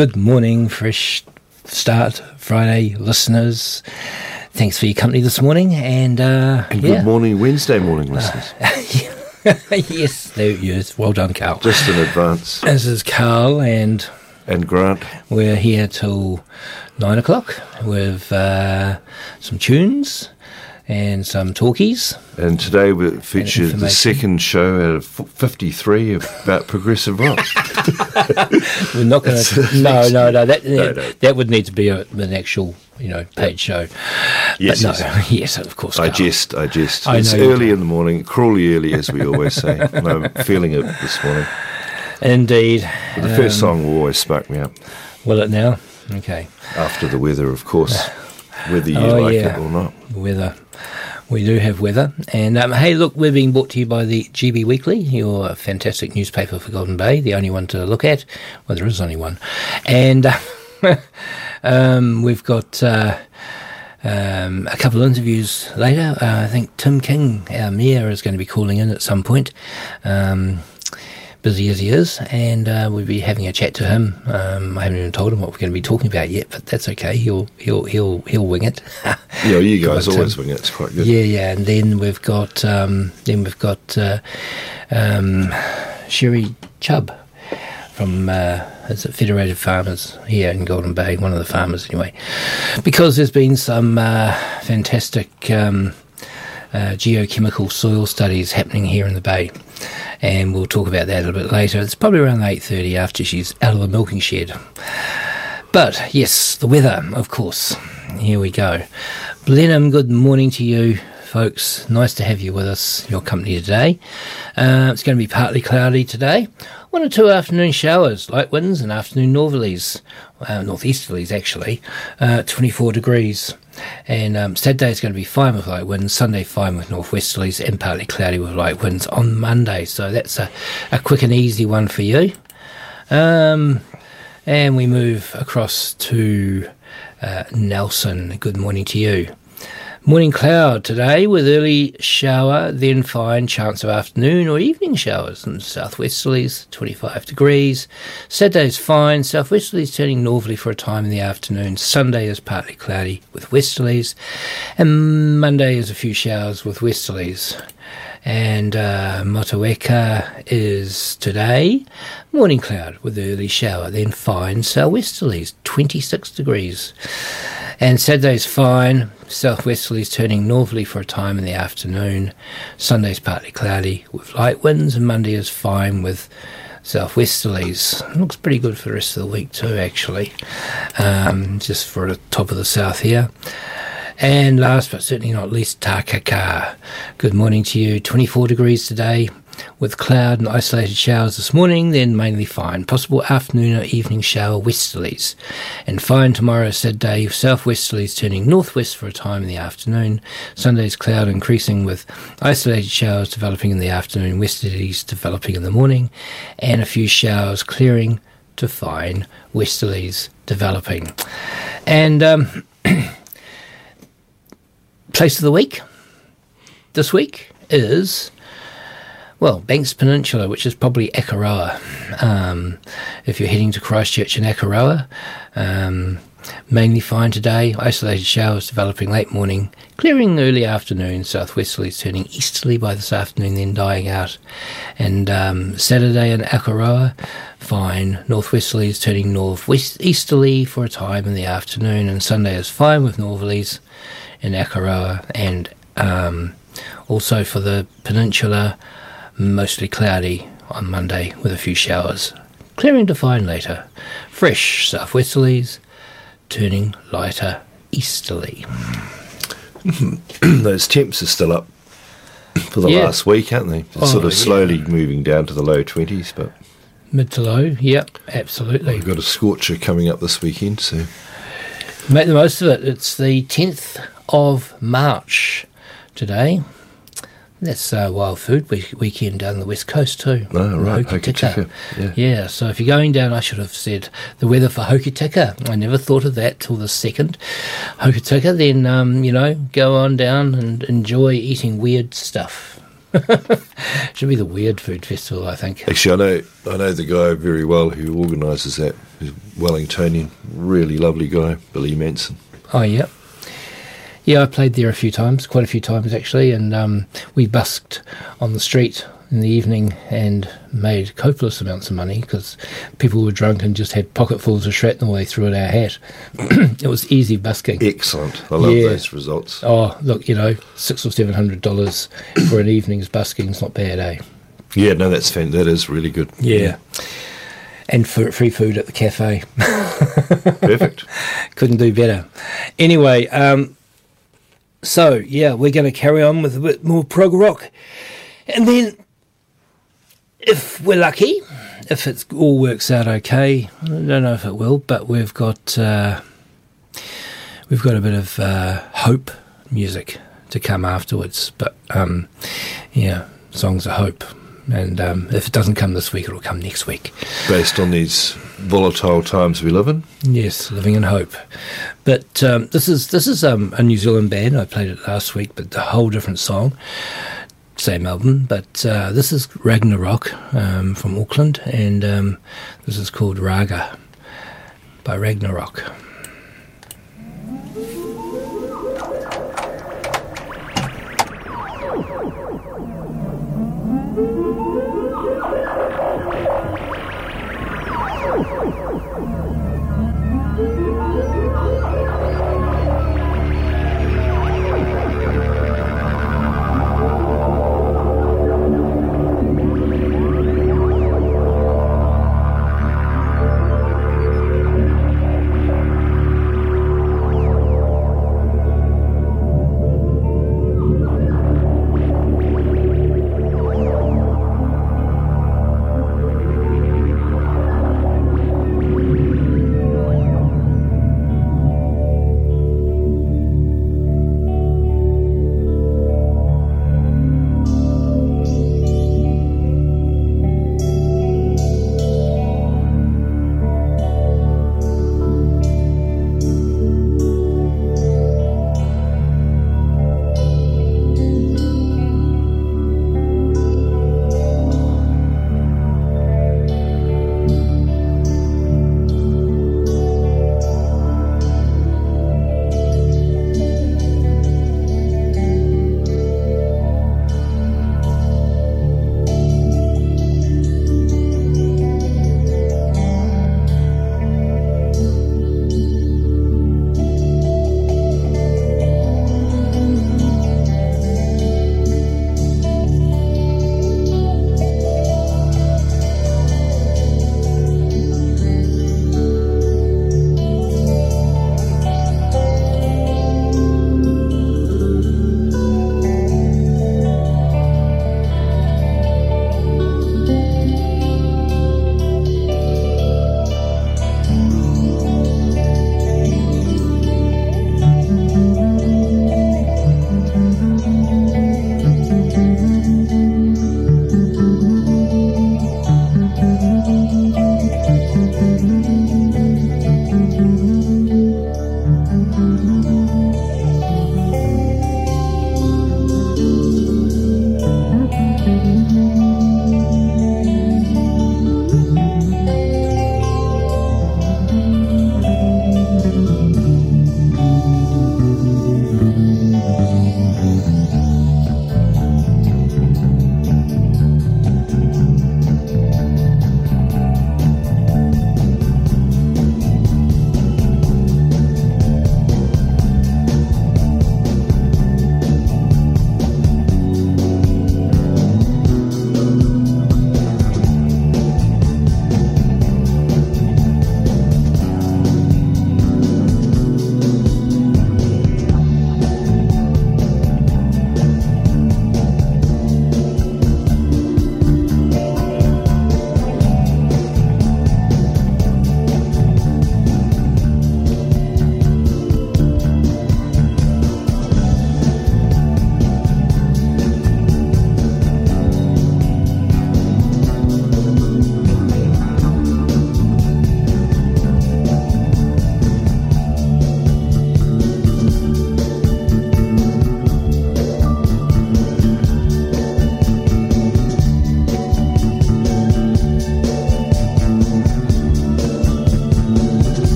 Good morning, fresh start Friday listeners. Thanks for your company this morning, and uh, And yeah. good morning, Wednesday morning, listeners. yes, there, yes, well done, Carl. Just in advance. This is Carl, and And Grant, we're here till nine o'clock with uh, some tunes and some talkies. and today we feature the second show out of 53 about progressive rock. We're not going to. No, no, no. That No, no. that would need to be a, an actual, you know, paid show. Yes, but no, yes. yes, of course. I Carl. jest, I jest. I it's early in the morning, cruelly early, as we always say. and I'm feeling it this morning. Indeed. But the first Um, song will always spark me up. Will it now? Okay. After the weather, of course. Whether you Oh, like yeah. it or not. Weather. We do have weather. And um, hey, look, we're being brought to you by the GB Weekly, your fantastic newspaper for Golden Bay, the only one to look at. Well, there is only one. And uh, um, we've got. Uh, um, a couple of interviews later. Uh, I think Tim King, our mayor, is going to be calling in at some point. Um, busy as he is, and uh, we'll be having a chat to him. Um, I haven't even told him what we're going to be talking about yet, but that's okay. He'll he'll he'll he'll wing it. Yeah, you guys Got, always um, wing it. It's quite good. Yeah, yeah, and then we've got um, then we've got uh, um, Sherry Chubb from uh, is it Federated Farmers here in Golden Bay, one of the farmers anyway, because there's been some uh, fantastic um, uh, geochemical soil studies happening here in the bay, and we'll talk about that a little bit later. It's probably around eight thirty after she's out of the milking shed. But yes, the weather, of course. Here we go. Blenheim, good morning to you folks. Nice to have you with us, your company today. Uh, it's going to be partly cloudy today. One or two afternoon showers, light winds, and afternoon northerlies, uh, northeasterlies actually, uh, 24 degrees. And um, Saturday is going to be fine with light winds, Sunday fine with northwesterlies, and partly cloudy with light winds on Monday. So that's a, a quick and easy one for you. Um, and we move across to uh, Nelson. Good morning to you. Morning cloud today with early shower, then fine chance of afternoon or evening showers and southwesterlies 25 degrees. Saturday's fine, southwesterlies turning northerly for a time in the afternoon. Sunday is partly cloudy with westerlies, and Monday is a few showers with westerlies. And uh, Motueka is today morning cloud with early shower, then fine southwesterlies 26 degrees. And Saturday's fine, southwesterlies turning northerly for a time in the afternoon. Sunday's partly cloudy with light winds, and Monday is fine with southwesterlies. Looks pretty good for the rest of the week too, actually. Um, just for the top of the south here. And last but certainly not least, Takaka. Good morning to you. 24 degrees today with cloud and isolated showers this morning, then mainly fine. Possible afternoon or evening shower westerlies. And fine tomorrow, said Saturday, southwesterlies turning northwest for a time in the afternoon. Sunday's cloud increasing with isolated showers developing in the afternoon, westerlies developing in the morning, and a few showers clearing to fine westerlies developing. And um, place of the week this week is well, Banks Peninsula, which is probably Akaroa. Um, if you're heading to Christchurch and Akaroa, um, mainly fine today. Isolated showers developing late morning, clearing early afternoon. Southwesterlies turning easterly by this afternoon, then dying out. And um, Saturday in Akaroa, fine. Northwesterlies turning northwest easterly for a time in the afternoon. And Sunday is fine with northerlies in Akaroa and um, also for the peninsula mostly cloudy on Monday with a few showers. Clearing to fine later. Fresh southwesterlies, turning lighter easterly. Those temps are still up for the Yeah. last week, aren't they? Oh, sort of yeah. slowly moving down to the low 20s, but Mid to low, yep, absolutely. we've got a scorcher coming up this weekend, so Make the most of it. It's the 10th of March today. That's uh, Wild Food week- Weekend down the west coast too. Oh, right, Hokitika. Hokitika, yeah. so if you're going down, I should have said the weather for Hokitika. I never thought of that till the second. Hokitika, then, um, you know, go on down and enjoy eating weird stuff. should be the Weird Food Festival, I think. Actually, I know I know the guy very well who organises that. He's Wellingtonian, really lovely guy, Billy Manson. Oh, yeah. Yeah, I played there a few times, quite a few times actually, and um, we busked on the street in the evening and made copious amounts of money because people were drunk and just had pocketfuls of shrapnel they threw at our hat. it was easy busking. Excellent. I love Yeah. those results. Oh, look, you know, six or seven hundred dollars for an evening's busking is not bad, eh? Yeah, no, that's fan- that is really good. Yeah. And for free food at the cafe. Perfect. couldn't do better. Anyway, um, so yeah, we're going to carry on with a bit more prog rock, and then if we're lucky, if it all works out okay, I don't know if it will, but we've got uh, we've got a bit of uh, hope music to come afterwards. But um, yeah, songs of hope. And um, if it doesn't come this week, it'll come next week. Based on these volatile times we live in. Yes, living in hope. But um, this is this is um, a New Zealand band. I played it last week, but a whole different song. Same album, but uh, this is Ragnarok um, from Auckland, and um, this is called Raga by Ragnarok.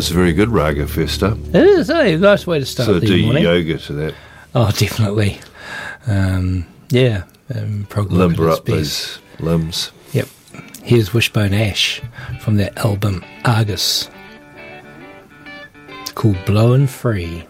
That's a very good raga first up. It is a nice way to start So the do morning. yoga to that. Oh, definitely. Um, yeah. Um, Limber up those limbs. Yep. Here's Wishbone Ash from their album Argus. it's Called Blowin' Free.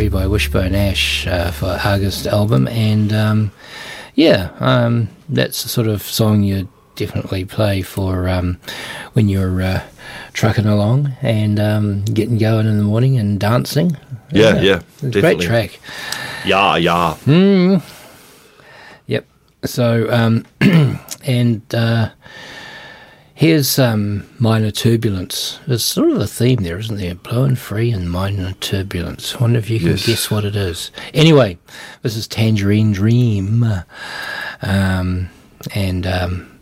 Free by Wishbone Ash uh, for Argus album, and um, yeah, um, that's the sort of song you definitely play for um, when you're uh, trucking along and um, getting going in the morning and dancing. Yeah, yeah, it's a great track. Yeah, yeah. Yep. So, um, and uh, here's um, minor turbulence. There's sort of a theme there, isn't there? Blowing free and minor turbulence. I wonder if you can Yes. guess what it is. Anyway, this is Tangerine Dream. Um, and um,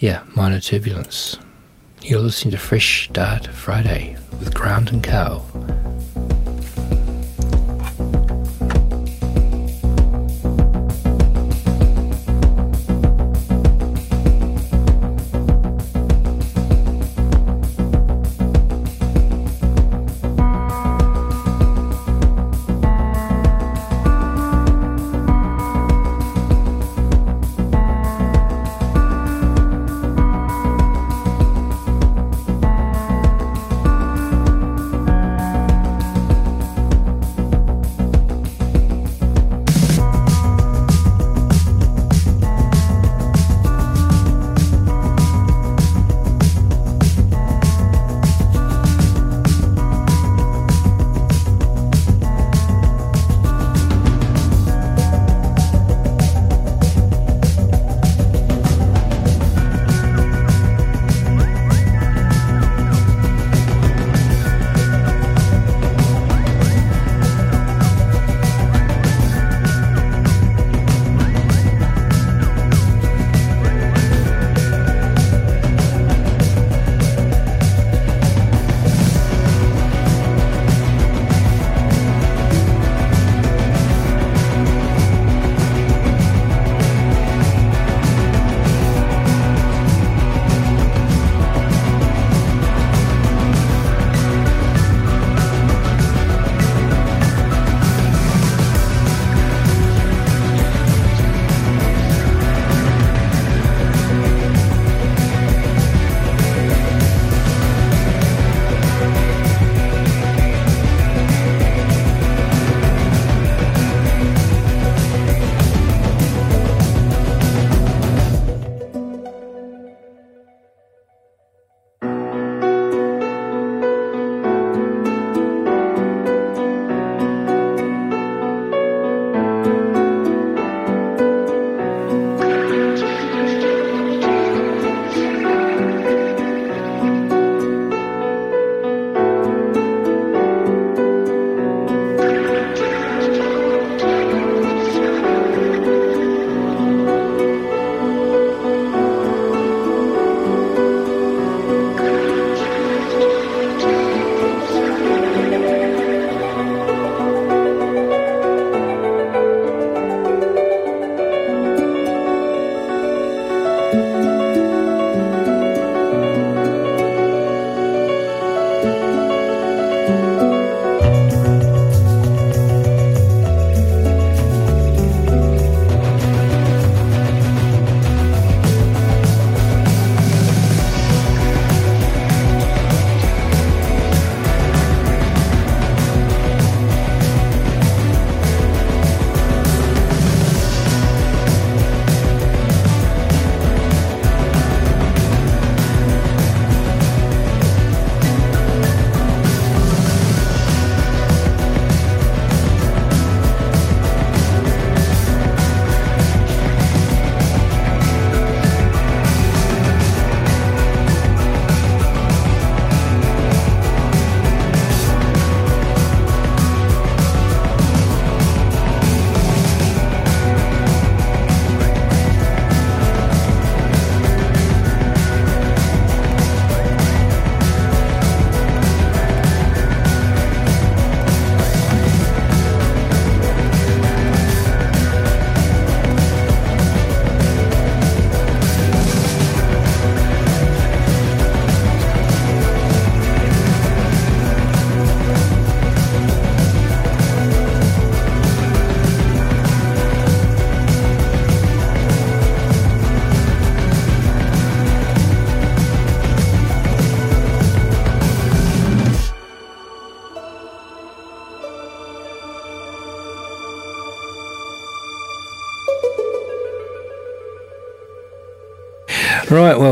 yeah, minor turbulence. You're listening to Fresh Start Friday with Grant and Carl.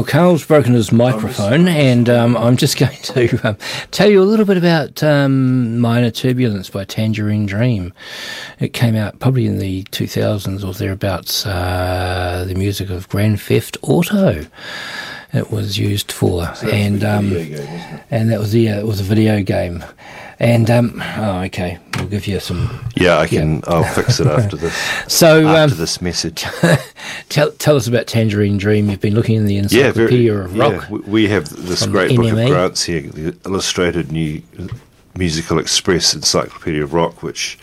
Well, Carl's broken his microphone, and um, I'm just going to um, tell you a little bit about um, Minor Turbulence by Tangerine Dream. It came out probably in the 2000s or thereabouts, uh, the music of Grand Theft Auto. It was used for, and um, and that was the uh, it was a video game, and um, oh, okay, we'll give you some. Yeah, I can. I'll fix it after this. So after um, this message. tell tell us about Tangerine Dream. You've been looking in the Yeah, very. Encyclopedia of Rock. we- we have this great book NME. of grants here, the Illustrated New Musical Express Encyclopedia of Rock, which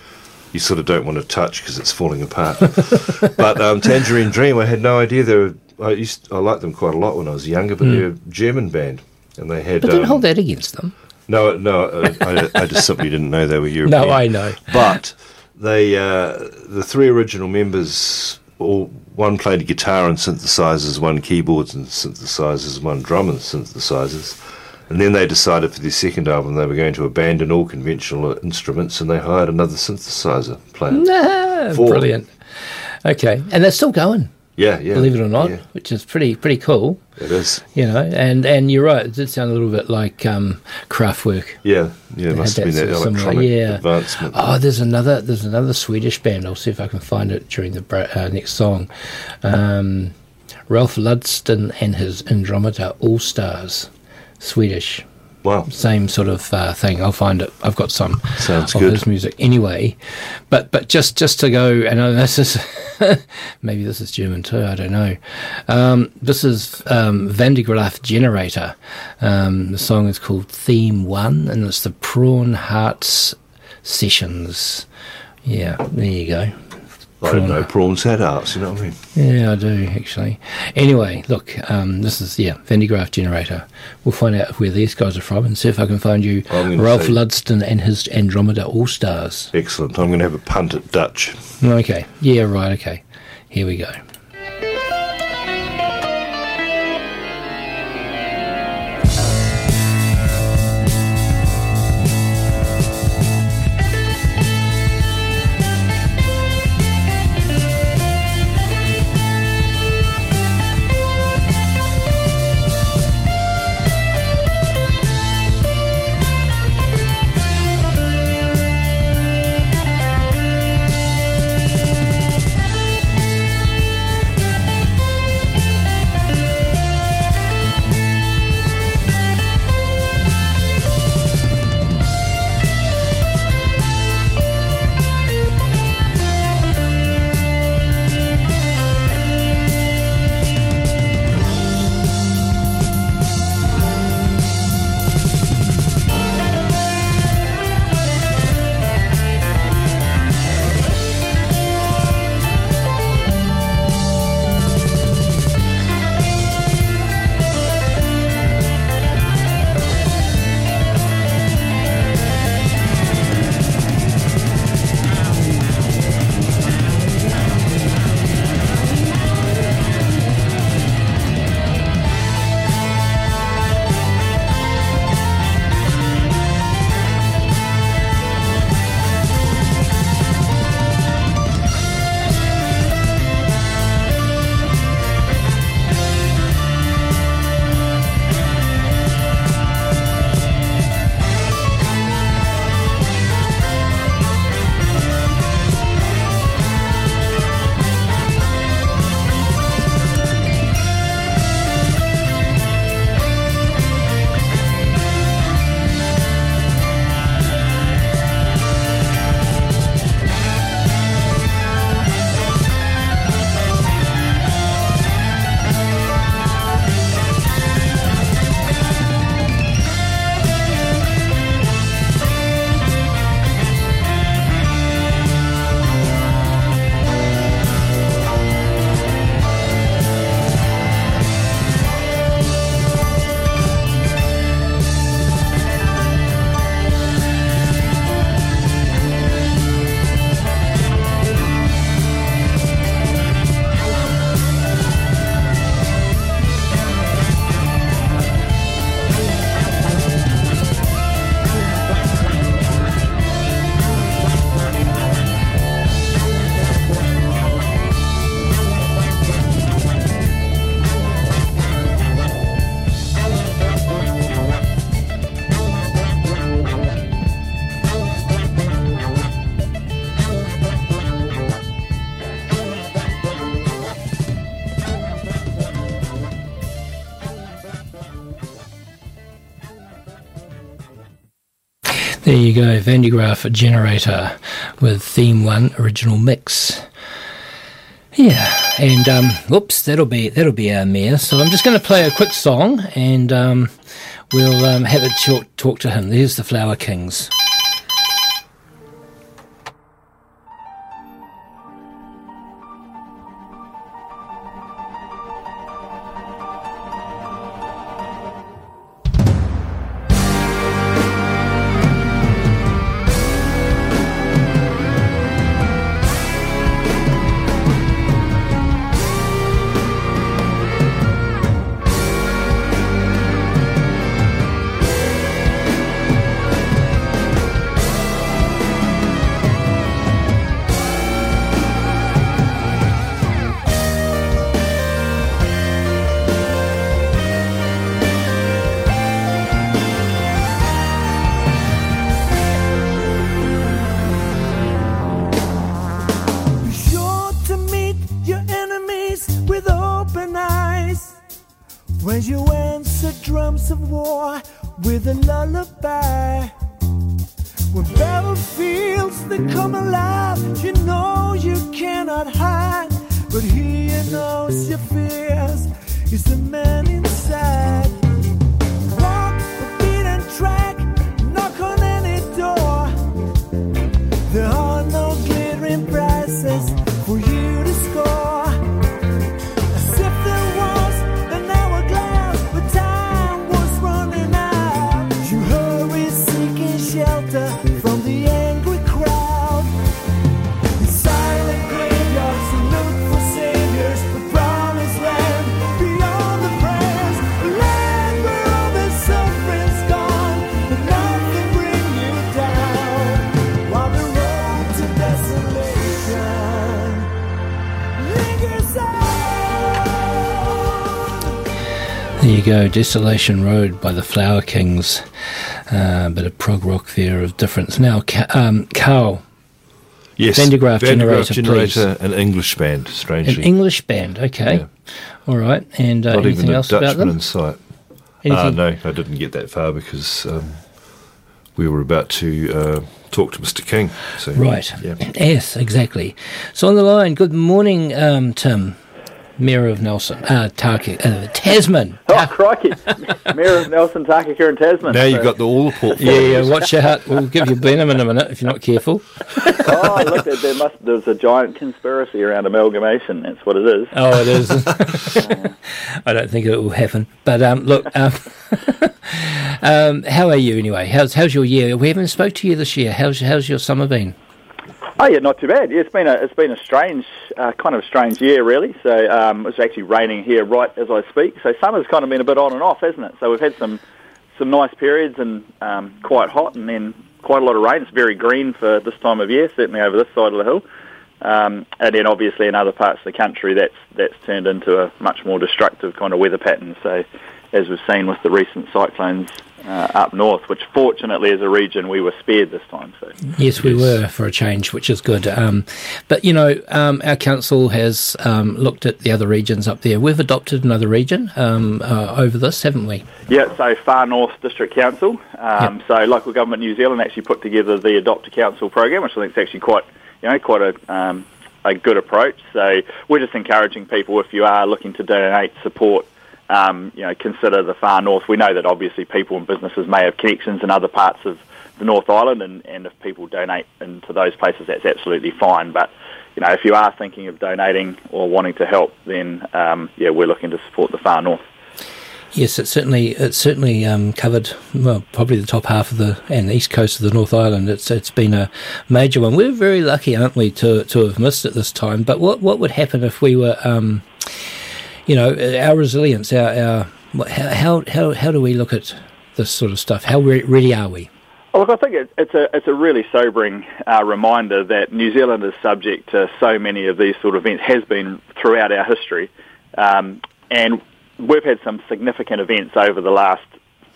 you sort of don't want to touch because it's falling apart. but um, Tangerine Dream, I had no idea there were. I used I liked them quite a lot when I was younger, but they're a German band, and they had. Hmm. But don't um, hold that against them. No, no, uh, I, I just simply didn't know they were European. No, I know. But they, uh, the three original members, all one played guitar and synthesizers, one keyboards and synthesizers, one drum and synthesizers. And then they decided for their second album they were going to abandon all conventional instruments, and they hired another synthesizer player. Four. brilliant. Okay, and they're still going, Yeah, yeah. believe it or not, yeah, which is pretty pretty cool. it is. You know, and and you're right. It did sound a little bit like um, Kraftwerk. Yeah, yeah. It must have been that that sort similar- electronic yeah. advancement. Oh, there's another there's another Swedish band. I'll see if I can find it during the uh, next song. Um, Ralph Lundsten and his Andromeda All Stars, Swedish. Wow. same sort of uh, thing. I'll find it. I've got some Sounds of good. his music anyway. But but just just to go, and this is maybe this is German too. I don't know. Um, this is um, Van der Graaf Generator. Um, the song is called Theme One, and it's the Prawn Hearts Sessions. Yeah, there you go. I didn't know prawns had arts, you know what I mean? Yeah, I do actually. Anyway, look, um, this is yeah, Van der Graaf Generator. We'll find out where these guys are from and see if I can find you Ralph say- Lundsten and his Andromeda All Stars. Excellent. I'm going to have a punt at Dutch. Okay, yeah, right. Okay, here we go. There you go, Van generator with theme one original mix. Yeah, and um, whoops, that'll be that'll be our mayor. So I'm just going to play a quick song, and um, we'll um, have a talk, talk to him. There's the Flower Kings. When you answer drums of war with a lullaby. When battlefields they come alive, you know you cannot hide. But he knows your fears is the man inside. Go, Desolation Road by the Flower Kings. Uh, a bit of prog rock there of difference. Now, Ca- um, Carl, Yes, Van de generator, generator, an English band, strangely. an. English band. Okay, Yeah. all right. And uh, Not anything even a else about Dutchman them? in sight. Anything? Uh, no, I didn't get that far because um, we were about to uh, talk to Mr. King. So, Right. Yeah. Yes, exactly. So on the line, good morning, um, Tim, Mayor of Nelson, uh, Tarki, uh, Tasman. Oh, crikey. Mayor of Nelson, Takakura and Tasman. Now you've got the, all the Yeah, yeah, watch out. We'll give you Blenheim in a minute if you're not careful. Oh, look, there, there must, there's a giant conspiracy around amalgamation. That's what it is. Oh, it is. I don't think it will happen. But um, look, um, um, how are you anyway? How's how's your year? We haven't spoke to you this year. How's how's your summer been? Oh, yeah, not too bad. Yeah, it's been a, it's been a strange, uh, kind of strange year, really. So um, it's actually raining here right as I speak. So summer's kind of been a bit on and off, hasn't it? So we've had some, some nice periods and um, quite hot and then quite a lot of rain. It's very green for this time of year, certainly over this side of the hill. Um, and then obviously in other parts of the country, that's that's turned into a much more destructive kind of weather pattern. So, as we've seen with the recent cyclones uh, up north, which fortunately as a region we were spared this time. So, Yes, we were for a change, which is good. Um, but you know, um, our council has um, looked at the other regions up there. We've adopted another region um, uh, over this, haven't we? yeah, so Far North District Council. Um, So, local government New Zealand actually put together the Adopt a Council program, which I think is actually quite, you know, quite a um, a good approach. So, we're just encouraging people if you are looking to donate support. Um, you know, consider the far north. We know that obviously people and businesses may have connections in other parts of the North Island, and, and if people donate into those places, that's absolutely fine. But you know, if you are thinking of donating or wanting to help, then um, yeah, we're looking to support the far north. Yes, it certainly it certainly um, covered well probably the top half of the and the east coast of the North Island. It's it's been a major one. We're very lucky, aren't we, to to have missed it this time. But what what would happen if we were, um, you know, our resilience, our our how how how do we look at this sort of stuff? How re- ready are we? Oh, Look, I think it, it's a it's a really sobering uh, reminder that New Zealand is subject to so many of these sort of events, has been throughout our history, um, and we've had some significant events over the last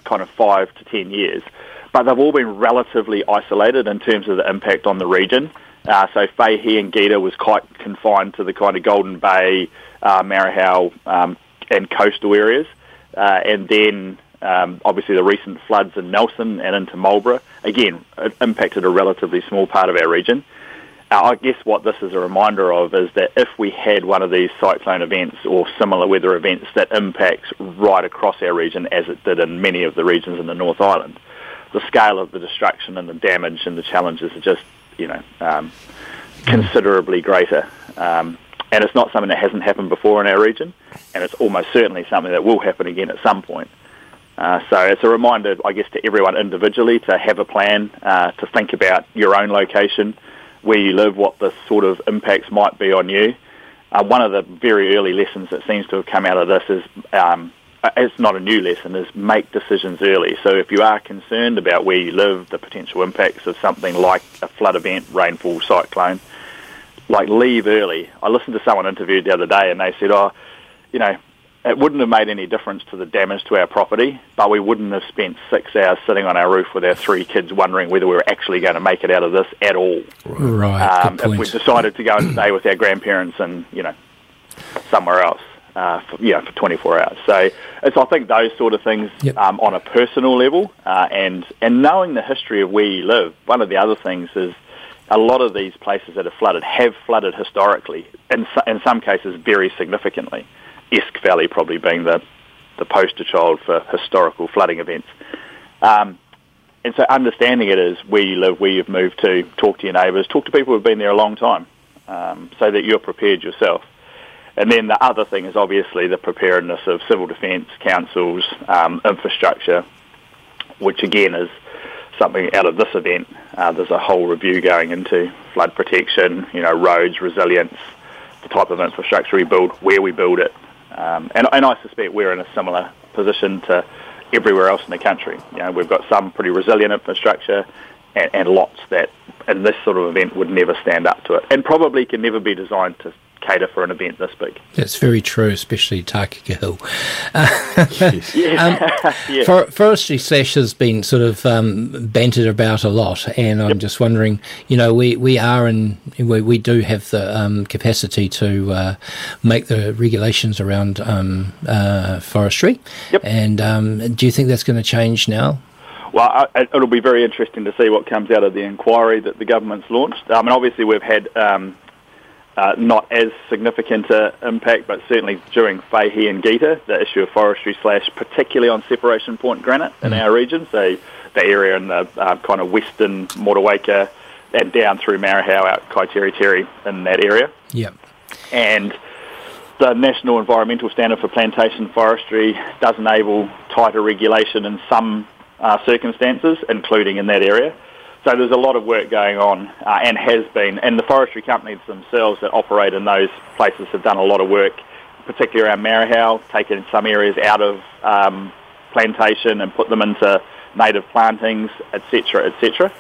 kind of five to ten years, but they've all been relatively isolated in terms of the impact on the region. Uh, so Fehi and Gita was quite confined to the kind of Golden Bay, uh, Marahau, um, and coastal areas, uh, and then Um, obviously, the recent floods in Nelson and into Marlborough, again, impacted a relatively small part of our region. Uh, I guess what this is a reminder of is that if we had one of these cyclone events or similar weather events that impacts right across our region, as it did in many of the regions in the North Island, the scale of the destruction and the damage and the challenges are just, you know, um, considerably greater. Um, and it's not something that hasn't happened before in our region, and it's almost certainly something that will happen again at some point. Uh, so it's a reminder, I guess, to everyone individually to have a plan, uh, to think about your own location, where you live, what the sort of impacts might be on you. Uh, one of the very early lessons that seems to have come out of this is, um, it's not a new lesson, is make decisions early. So if you are concerned about where you live, the potential impacts of something like a flood event, rainfall, cyclone, like leave early. I listened to someone interviewed the other day, and they said, "Oh, you know, it wouldn't have made any difference to the damage to our property, but we wouldn't have spent six hours sitting on our roof with our three kids wondering whether we were actually going to make it out of this at all. Right, Um, if we decided to go and stay with our grandparents and you know somewhere else." Uh, for, you know, for 24 hours. So it's, I think, those sort of things Yep. um, on a personal level, uh, and and knowing the history of where you live. One of the other things is a lot of these places that have flooded have flooded historically, in, so- in some cases very significantly. Esk Valley probably being the, the poster child for historical flooding events. Um, and so understanding it is where you live, where you've moved to, talk to your neighbours, talk to people who've been there a long time, um, so that you're prepared yourself. And then the other thing is obviously the preparedness of civil defence, councils, um, infrastructure, which again is something out of this event. Uh, there's a whole review going into flood protection, you know, roads, resilience, the type of infrastructure we build, where we build it. Um, and, and I suspect we're in a similar position to everywhere else in the country. You know, we've got some pretty resilient infrastructure and, and lots that in this sort of event would never stand up to it and probably can never be designed to cater for an event this big. That's very true, especially Takaka Hill. Yeah. yeah. For, forestry slash has been sort of um, bantered about a lot, and I'm just wondering, you know, we, we are in, we, we do have the um, capacity to uh, make the regulations around um, uh, forestry. Yep. And um, do you think that's going to change now? Well, it'll be very interesting to see what comes out of the inquiry that the government's launched. I mean, obviously we've had um, uh, not as significant an impact, but certainly during Fehi and Gita, the issue of forestry slash, particularly on Separation Point granite in our region, so the area in the uh, kind of western Motueka and down through Marahau out Kaiteriteri in that area Yep. and the National Environmental Standard for Plantation Forestry does enable tighter regulation in some uh, circumstances, including in that area. So there's a lot of work going on, uh, and has been, and the forestry companies themselves that operate in those places have done a lot of work, particularly around Marahau, taken some areas out of um, plantation and put them into native plantings, etc., etc.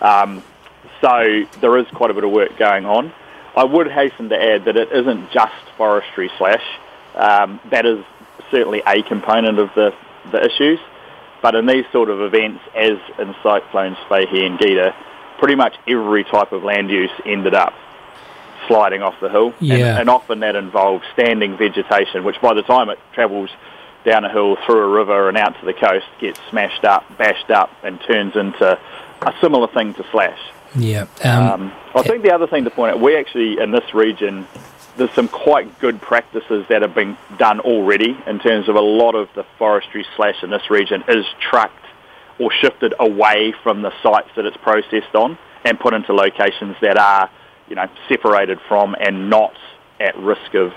Um, so there is quite a bit of work going on. I would hasten to add that it isn't just forestry slash. Um, that is certainly a component of the, the issues. But in these sort of events, as in cyclones Fehi and Gita, pretty much every type of land use ended up sliding off the hill. Yeah. And, and often that involves standing vegetation, which by the time it travels down a hill, through a river and out to the coast, gets smashed up, bashed up, and turns into a similar thing to slash. Yeah. Um, Um, I think the other thing to point out, we actually in this region, there's some quite good practices that have been done already in terms of a lot of the forestry slash in this region is trucked or shifted away from the sites that it's processed on and put into locations that are, you know, separated from and not at risk of.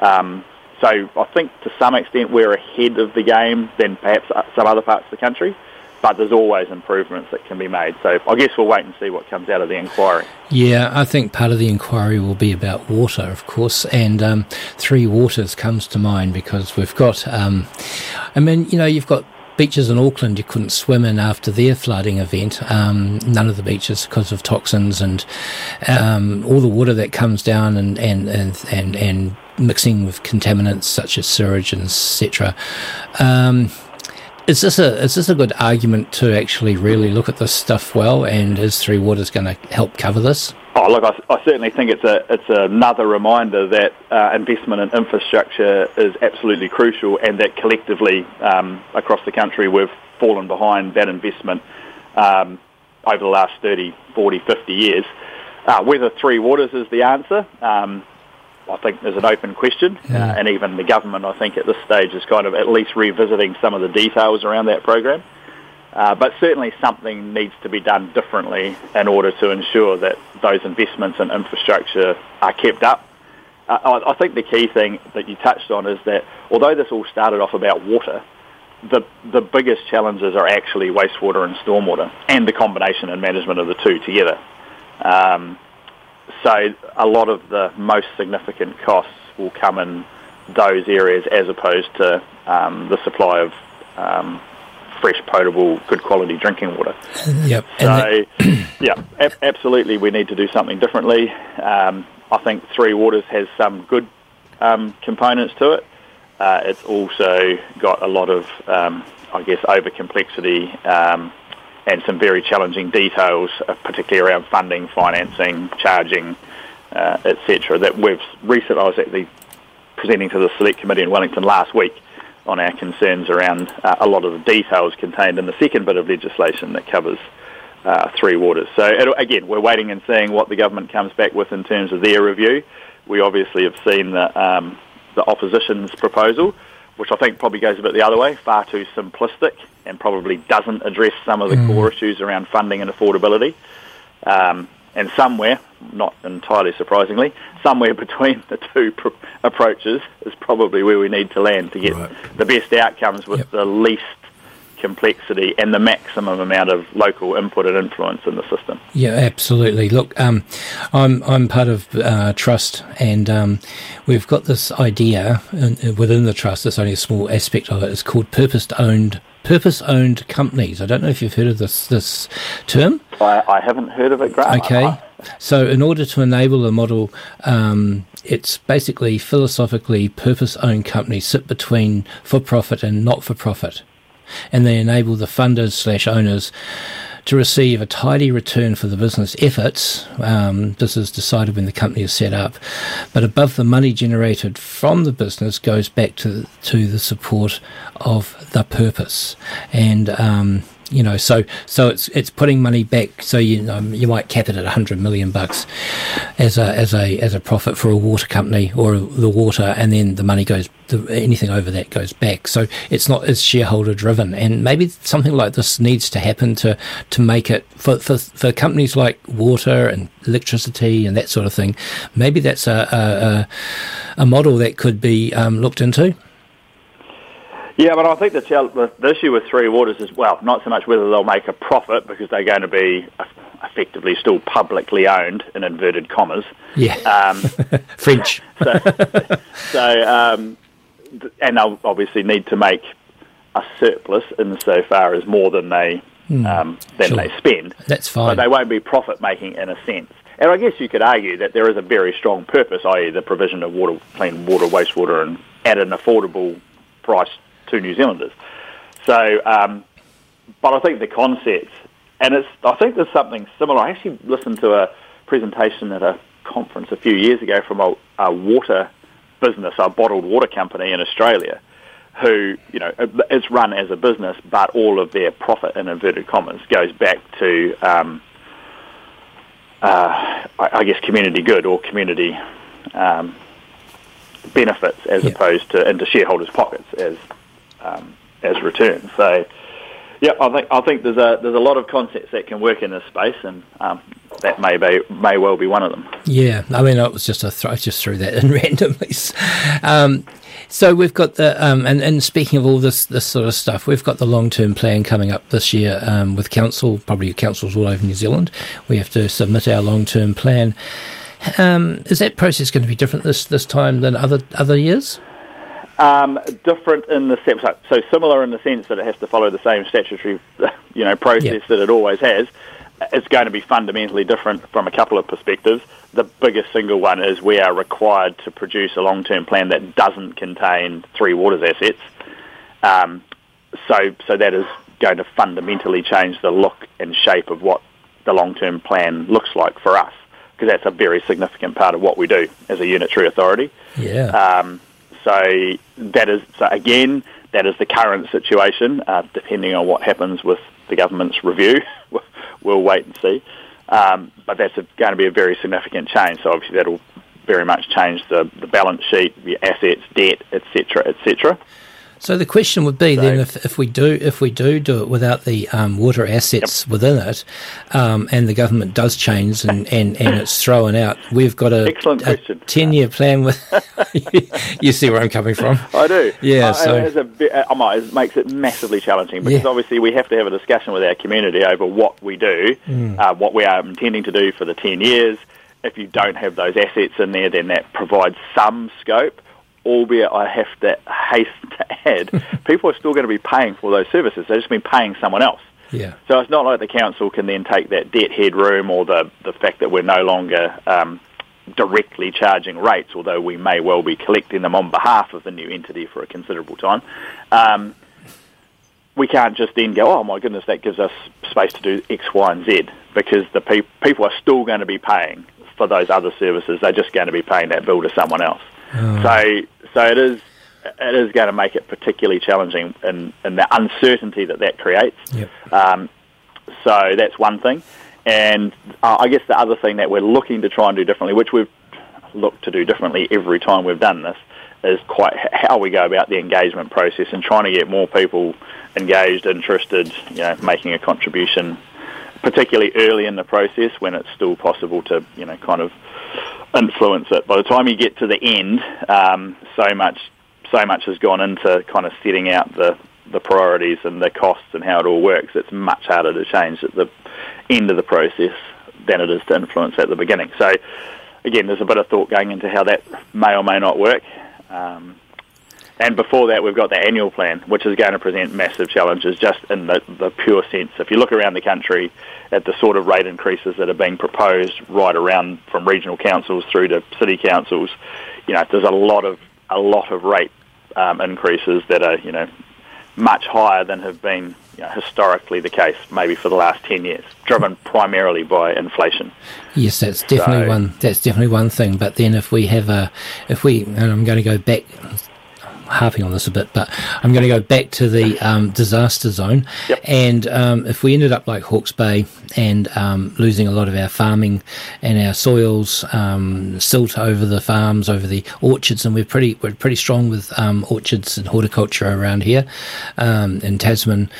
Um, so I think to some extent we're ahead of the game than perhaps some other parts of the country, but there's always improvements that can be made. So I guess we'll wait and see what comes out of the inquiry. Yeah, I think part of the inquiry will be about water, of course, and um, Three Waters comes to mind because we've got, um, I mean, you know, you've got beaches in Auckland you couldn't swim in after their flooding event. Um, none of the beaches because of toxins and um, all the water that comes down and and and and, and mixing with contaminants such as sewage and etc. Um, Is this a is this a good argument to actually really look at this stuff well? And is Three Waters going to help cover this? Oh, look, I, I certainly think it's a it's another reminder that uh, investment in infrastructure is absolutely crucial, and that collectively um, across the country we've fallen behind that investment um, over the last 30, 40, 50 years. Uh, whether Three Waters is the answer, um, I think is an open question, uh, and even the government, I think, at this stage is kind of at least revisiting some of the details around that program. Uh, but certainly something needs to be done differently in order to ensure that those investments in infrastructure are kept up. Uh, I, I think the key thing that you touched on is that although this all started off about water, the the biggest challenges are actually wastewater and stormwater, and the combination and management of the two together. Um, so a lot of the most significant costs will come in those areas as opposed to um, the supply of um, fresh, potable, good quality drinking water. Yep. So, yeah, ab- absolutely, we need to do something differently. Um, I think Three Waters has some good um, components to it. Uh, it's also got a lot of, um, I guess, over complexity um, and some very challenging details, uh, particularly around funding, financing, charging, uh, etc. That we've recently, I was actually presenting to the select committee in Wellington last week on our concerns around uh, a lot of the details contained in the second bit of legislation that covers uh, Three Waters. So it, again, we're waiting and seeing what the government comes back with in terms of their review. We obviously have seen the, um, the opposition's proposal, which I think probably goes a bit the other way, far too simplistic, and probably doesn't address some of the core issues around funding and affordability. Um, and somewhere, not entirely surprisingly, somewhere between the two pr- approaches is probably where we need to land to get Right. the best outcomes with Yep. the least complexity and the maximum amount of local input and influence in the system. Yeah, absolutely. Look, um, I'm I'm part of uh, trust, and um, we've got this idea in, within the trust. It's only a small aspect of it. It's called purpose owned purpose owned companies. I don't know if you've heard of this this term. I, I haven't heard of it, Grant. Okay. So, in order to enable the model, um, it's basically philosophically purpose owned companies sit between for profit and not for profit. And they enable the funders slash owners to receive a tidy return for the business efforts. Um, this is decided when the company is set up, but above the money generated from the business goes back to to the support of the purpose, and um, you know, so so it's it's putting money back. So you um, you might cap it at hundred million bucks as a as a as a profit for a water company or the water, and then the money goes the, anything over that goes back. So it's not as shareholder driven, and maybe something like this needs to happen to to make it for for, for companies like water and electricity and that sort of thing. Maybe that's a a, a, a model that could be um, looked into. Yeah, but I think the, the, issue with Three Waters is, well, not so much whether they'll make a profit because they're going to be effectively still publicly owned, in inverted commas. Yeah, Um, French. so, so um, and they'll obviously need to make a surplus insofar as more than they um, than sure. they spend. That's fine. But they won't be profit making in a sense. And I guess you could argue that there is a very strong purpose, i.e., the provision of water, clean water, wastewater, and at an affordable price to New Zealanders. So, um, but I think the concept, and it's, I think there's something similar. I actually listened to a presentation at a conference a few years ago from a, a water business, a bottled water company in Australia, who, you know, it's run as a business, but all of their profit, in inverted commas, goes back to, um, uh, I, I guess, community good or community um, benefits as Yeah. opposed to into shareholders' pockets as um, as returns. So, yeah, I think I think there's a there's a lot of concepts that can work in this space, and um, that may be may well be one of them. Yeah, I mean, it was just a th- I just threw that in randomly. Um, so we've got the um, and, and speaking of all this this sort of stuff, we've got the long term plan coming up this year um, with council, probably councils all over New Zealand. We have to submit our long term plan. Um, is that process going to be different this this time than other other years? Um, different in the sense, so- so similar in the sense that it has to follow the same statutory, you know, process Yeah. that it always has. It's going to be fundamentally different from a couple of perspectives. The biggest single one is we are required to produce a long-term plan that doesn't contain three waters assets. Um, so, so that is going to fundamentally change the look and shape of what the long-term plan looks like for us, because that's a very significant part of what we do as a unitary authority. Yeah. Um, so that is so again that is the current situation. Uh, depending on what happens with the government's review, we'll wait and see. Um, but that's a, going to be a very significant change. So obviously that'll very much change the, the balance sheet, the assets, debt, etc., etc. So the question would be So- then, if, if we do if we do do it without the um, water assets within it, um, and the government does change and, and, and it's thrown out, we've got a, Excellent a question. ten year plan with. you see where I'm coming from? I do. Yeah, Uh, so- it, is a bit, it makes it massively challenging because Yeah. obviously we have to have a discussion with our community over what we do, Mm. uh, what we are intending to do for the 10 years. If you don't have those assets in there, then that provides some scope, albeit I have to hasten to add, people are still going to be paying for those services. They've just been paying someone else. Yeah. So it's not like the council can then take that debt headroom or the, the fact that we're no longer um, directly charging rates, although we may well be collecting them on behalf of the new entity for a considerable time. Um, we can't just then go, oh my goodness, that gives us space to do X, Y, and Z, because the pe- people are still going to be paying for those other services. They're just going to be paying that bill to someone else. So, so it is. It is going to make it particularly challenging, in, in the uncertainty that that creates. Yep. Um, so that's one thing. And uh, I guess the other thing that we're looking to try and do differently, which we've looked to do differently every time we've done this, is quite how we go about the engagement process and trying to get more people engaged, interested, you know, making a contribution, particularly early in the process when it's still possible to, you know, kind of influence it. By the time you get to the end, um, so much so much has gone into kind of setting out the the priorities and the costs and how it all works. It's much harder to change at the end of the process than it is to influence at the beginning. So again, there's a bit of thought going into how that may or may not work. Um, and before that, we've got the annual plan, which is going to present massive challenges just in the, the pure sense. If you look around the country at the sort of rate increases that are being proposed right around from regional councils through to city councils, you know, there's a lot of a lot of rate um, increases that are, you know, much higher than have been you know, historically the case, maybe for the last 10 years, driven primarily by inflation. Yes, that's definitely So- one. That's definitely one thing. But then, if we have a, if we, and I'm going to go back, harping on this a bit, but I'm going to go back to the um, disaster zone. Yep. And um, if we ended up like Hawke's Bay and um, losing a lot of our farming and our soils, um, silt over the farms, over the orchards, and we're pretty we're pretty strong with um, orchards and horticulture around here um, in Tasman.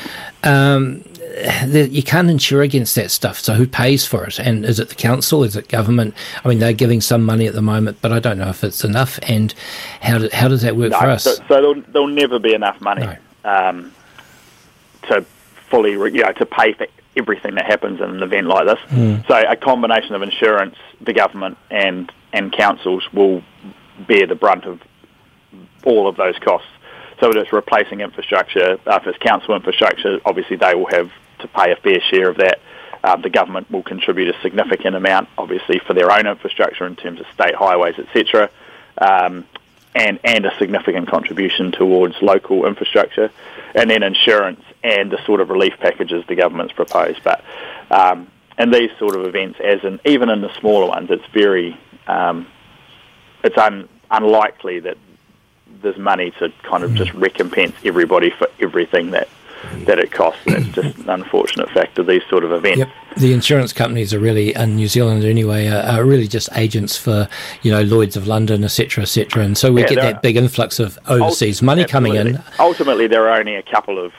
The, you can't insure against that stuff. So who pays for it? And is it the council? Is it government? I mean, they're giving some money at the moment, but I don't know if it's enough. And how do, how does that work No, for us? So, so there'll, there'll never be enough money No. um, to fully, re- you know, to pay for everything that happens in an event like this. Hmm. So a combination of insurance, the government, and and councils will bear the brunt of all of those costs. So it's replacing infrastructure. Uh, if it's council infrastructure, obviously they will have to pay a fair share of that. Uh, the government will contribute a significant amount, obviously, for their own infrastructure in terms of state highways, etc., um, and and a significant contribution towards local infrastructure, and then insurance and the sort of relief packages the government's proposed. But um, in these sort of events, as in even in the smaller ones, it's very um, it's un, unlikely that there's money to kind of just mm. recompense everybody for everything that that it costs. That's mm. just an unfortunate fact of these sort of events. Yep. The insurance companies are really, in New Zealand anyway, are, are really just agents for, you know, Lloyd's of London, etc., etc. And so we Yeah, get that big influx of overseas Ulti- money coming in. Ultimately, there are only a couple of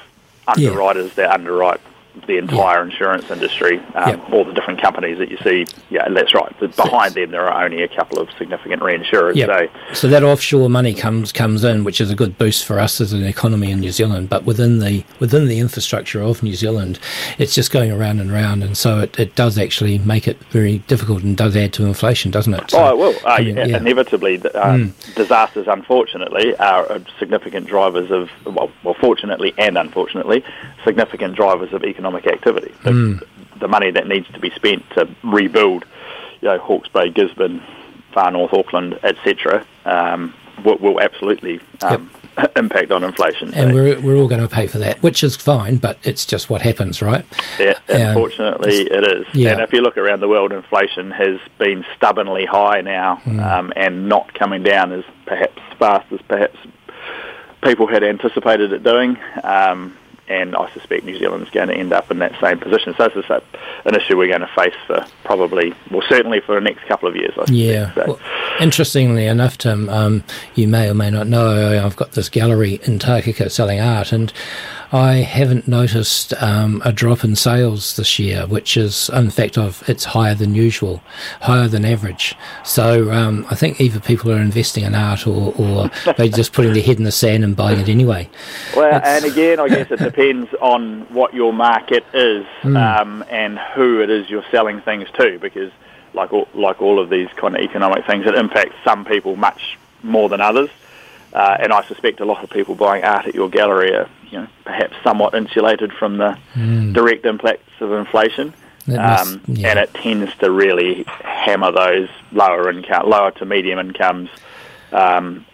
Yeah. underwriters that underwrite the entire insurance industry, um, Yeah. all the different companies that you see. Yeah, that's right. But behind them, there are only a couple of significant reinsurers. Yep. So So that offshore money comes comes in, which is a good boost for us as an economy in New Zealand. But within the within the infrastructure of New Zealand, it's just going around and round, and so it, it does actually make it very difficult and does add to inflation, doesn't it? So, oh, it will. Uh, I mean, yeah, yeah. Inevitably, uh, disasters, unfortunately, are uh, significant drivers of, well, well, fortunately and unfortunately, significant drivers of economic activity. The, the money that needs to be spent to rebuild, you know, Hawke's Bay, Gisborne, Far North Auckland, etc., um, will, will absolutely um, impact on inflation. And So, we're, we're all going to pay for that, which is fine, but it's just what happens, right? yeah, um, unfortunately, it is. yeah. And if you look around the world, inflation has been stubbornly high now um, and not coming down as perhaps fast as perhaps people had anticipated it doing. Um, and I suspect New Zealand's going to end up in that same position. So this is a, an issue we're going to face for probably, well, certainly for the next couple of years. I. Yeah. So, Well, interestingly enough, Tim, um, you may or may not know I've got this gallery in Takaka selling art, and I haven't noticed um, a drop in sales this year, which is, in fact, of it's higher than usual, higher than average. So um, I think either people are investing in art or, or they're just putting their head in the sand and buying it anyway. Well, It's- and again, I guess it depends on what your market is Hmm. um, and who it is you're selling things to, because like all, like all of these kind of economic things, it impacts some people much more than others. Uh, and I suspect a lot of people buying art at your gallery are, you know, perhaps somewhat insulated from the direct impacts of inflation. That must- Um, yeah. And it tends to really hammer those lower income, lower to medium incomes. Um,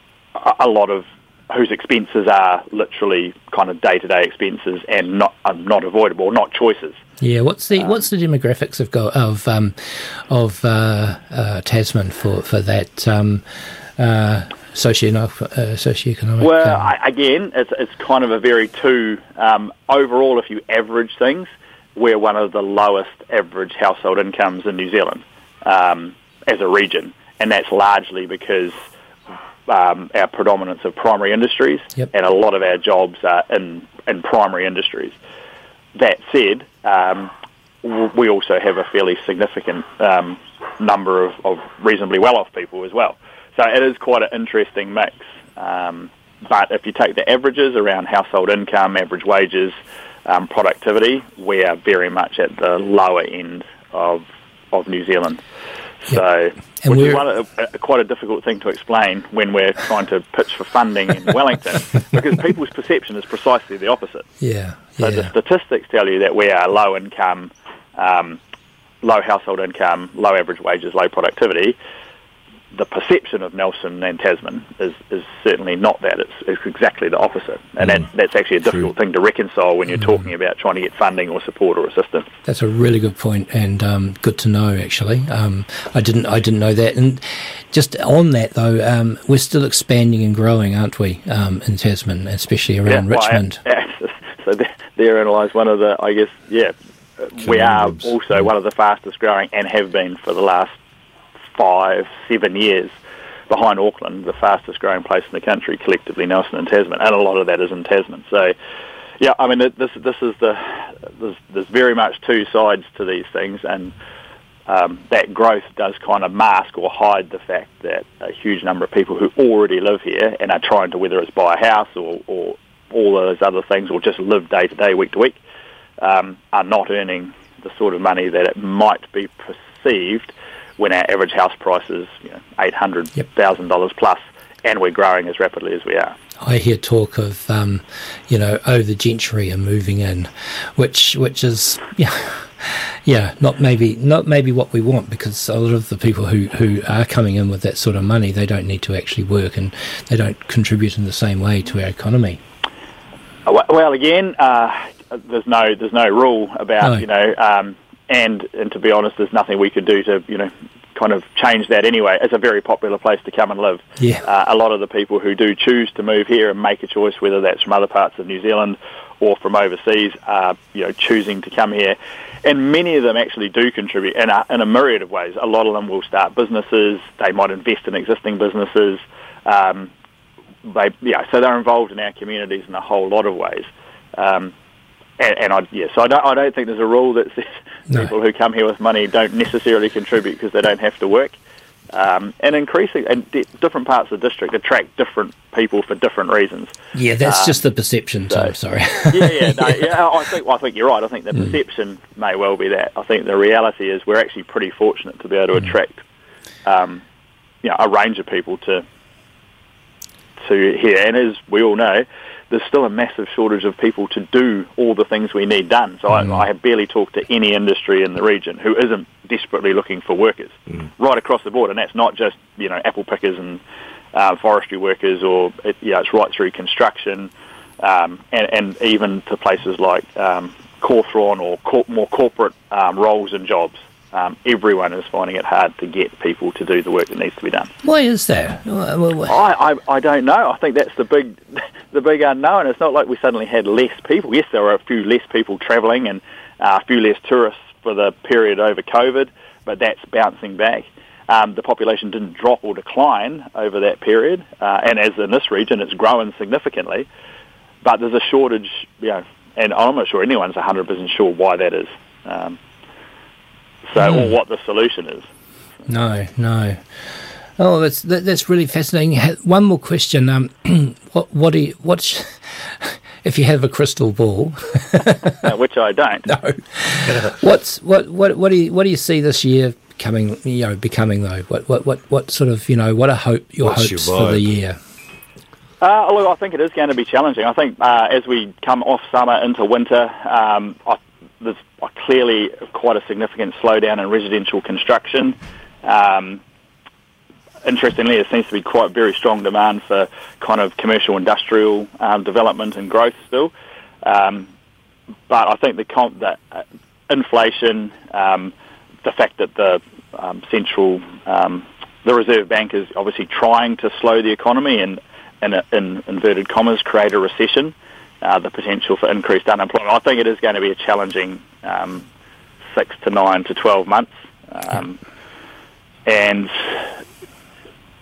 a lot of whose expenses are literally kind of day-to-day expenses and not uh, not avoidable, not choices. Yeah, what's the what's the demographics of go of um, of uh, uh, Tasman for for that um, uh, socioeconomic uh, socioeconomic? Well, um, I, again, it's it's kind of a very two um, overall. If you average things, we're one of the lowest average household incomes in New Zealand um, as a region, and that's largely because um, our predominance of primary industries, Yep. and a lot of our jobs are in in primary industries. That said, um, we also have a fairly significant um, number of, of reasonably well-off people as well. So it is quite an interesting mix. Um, but if you take the averages around household income, average wages, um, productivity, we are very much at the lower end of of New Zealand. So, And which is one a, quite a difficult thing to explain when we're trying to pitch for funding in Wellington, because people's perception is precisely the opposite. yeah, So the statistics tell you that we are low income, um, low household income, low average wages, low productivity. The perception of Nelson and Tasman is, is certainly not that. It's, it's exactly the opposite. And that, that's actually a difficult thing to reconcile when you're talking about trying to get funding or support or assistance. that's a really good point and um, good to know. Actually, um, I didn't I didn't know that. And just on that though, um, we're still expanding and growing, aren't we, um, in Tasman, especially around well, Richmond? yeah, so there- therein lies one of the, I guess, yeah, we are also one of the fastest growing and have been for the last five, seven years behind Auckland, the fastest growing place in the country, collectively Nelson and Tasman, and a lot of that is in Tasman. So, yeah, I mean, this this is the there's, there's very much two sides to these things, and um, that growth does kind of mask or hide the fact that a huge number of people who already live here and are trying to whether it's buy a house or, or all those other things or just live day to day, week to week, um, are not earning the sort of money that it might be perceived when our average house price is you know, eight hundred thousand dollars plus, and we're growing as rapidly as we are. I hear talk of, um, you know, oh, the gentry are moving in, which which is yeah, yeah, not maybe not maybe what we want because a lot of the people who who are coming in with that sort of money, they don't need to actually work and they don't contribute in the same way to our economy. Well, well, again, uh, there's no there's no rule about No. you know, um, and and to be honest, there's nothing we could do to you know kind of change that anyway. It's a very popular place to come and live. Yeah. Uh, a lot of the people who do choose to move here and make a choice, whether that's from other parts of New Zealand or from overseas, are you know choosing to come here. And many of them actually do contribute in a, in a myriad of ways. A lot of them will start businesses. They might invest in existing businesses. Um, they yeah, so they're involved in our communities in a whole lot of ways. Um, and, and I yeah, so I don't I don't think there's a rule that says No. people who come here with money don't necessarily contribute because they don't have to work. Um, and increasing and di- different parts of the district attract different people for different reasons. Yeah, that's Um, just the perception, so- Tom. Sorry. yeah, yeah, no, yeah. I think I think you're right. I think the perception may well be that. I think the reality is we're actually pretty fortunate to be able to attract, um, you know, a range of people to to here. And as we all know, there's still a massive shortage of people to do all the things we need done. So I, I have barely talked to any industry in the region who isn't desperately looking for workers right across the board. And that's not just you know apple pickers and uh, forestry workers, or it, you know, it's right through construction, um, and, and even to places like um, Cawthron or cor- more corporate um, roles and jobs. Um, everyone is finding it hard to get people to do the work that needs to be done. Why is that? I, I, I don't know. I think that's the big the big unknown. It's not like we suddenly had less people. Yes, there were a few less people travelling and uh, a few less tourists for the period over COVID, but that's bouncing back. Um, the population didn't drop or decline over that period, uh, and as in this region, it's growing significantly. But there's a shortage, you know, and I'm not sure anyone's 100% sure why that is. Um, so, or what the solution is. No, no. Oh, that's that, that's really fascinating. One more question. Um, what what do you what's if you have a crystal ball? uh, which I don't. no. What's what what what do you what do you see this year coming? You know, becoming though. What what what what sort of you know what are hope your What's your hopes for the year? Uh, look, I think it is going to be challenging. I think uh, as we come off summer into winter, um, I, there's uh, clearly quite a significant slowdown in residential construction. Um, interestingly, there seems to be quite very strong demand for kind of commercial industrial um, development and growth still. Um, but I think the, comp, the uh, inflation, um, the fact that the um, central, um, the Reserve Bank is obviously trying to slow the economy and, and in inverted commas, create a recession, uh, the potential for increased unemployment. I think it is going to be a challenging um, six to nine to twelve months. Um, and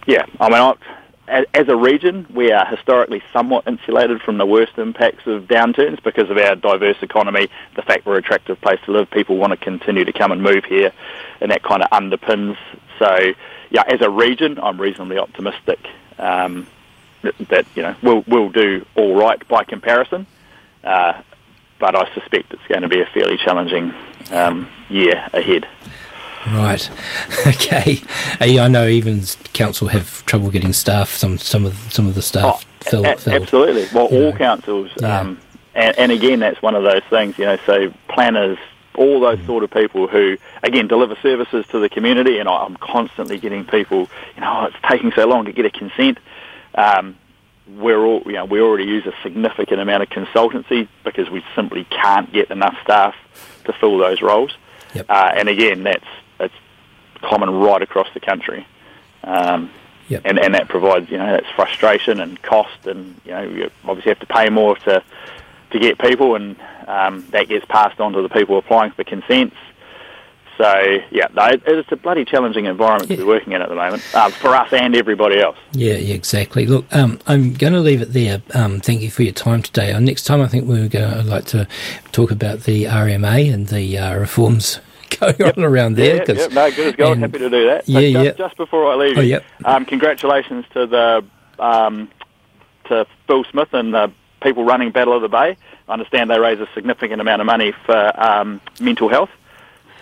yeah, I mean, as a region, we are historically somewhat insulated from the worst impacts of downturns because of our diverse economy, the fact we're an attractive place to live. People want to continue to come and move here, and that kind of underpins. So, yeah, as a region, I'm reasonably optimistic um, that, you know we'll we'll do all right by comparison. Uh, but I suspect it's going to be a fairly challenging um, year ahead. Right. Okay. I know even council have trouble getting staff. Some some of some of the staff fill, a- filled. Absolutely. Well, all know. councils, Yeah. um, and, and again, that's one of those things. You know, so planners, all those Mm. sort of people who, again, deliver services to the community, and I- I'm constantly getting people. You know, "Oh, it's taking so long to get a consent. Um, we're all, you know, we already use a significant amount of consultancy because we simply can't get enough staff to fill those roles. Yep. Uh, and again, that's it's common right across the country. Um, Yep. and, and that provides, you know, that's frustration and cost, and you know, you obviously have to pay more to to get people, and um, that gets passed on to the people applying for consents. So yeah, it's a bloody challenging environment to be working in at the moment uh, for us and everybody else. Yeah, yeah, exactly. Look, um, I'm going to leave it there. Um, thank you for your time today. Uh, next time, I think we're going to like to talk about the RMA and the uh, reforms going on around there. Yeah, yeah, no, good as gold. Happy to do that. Yeah, just, yeah. just before I leave, Oh, yep. um, congratulations to the um, to Phil Smith and the people running Battle of the Bay. I understand they raise a significant amount of money for um, mental health.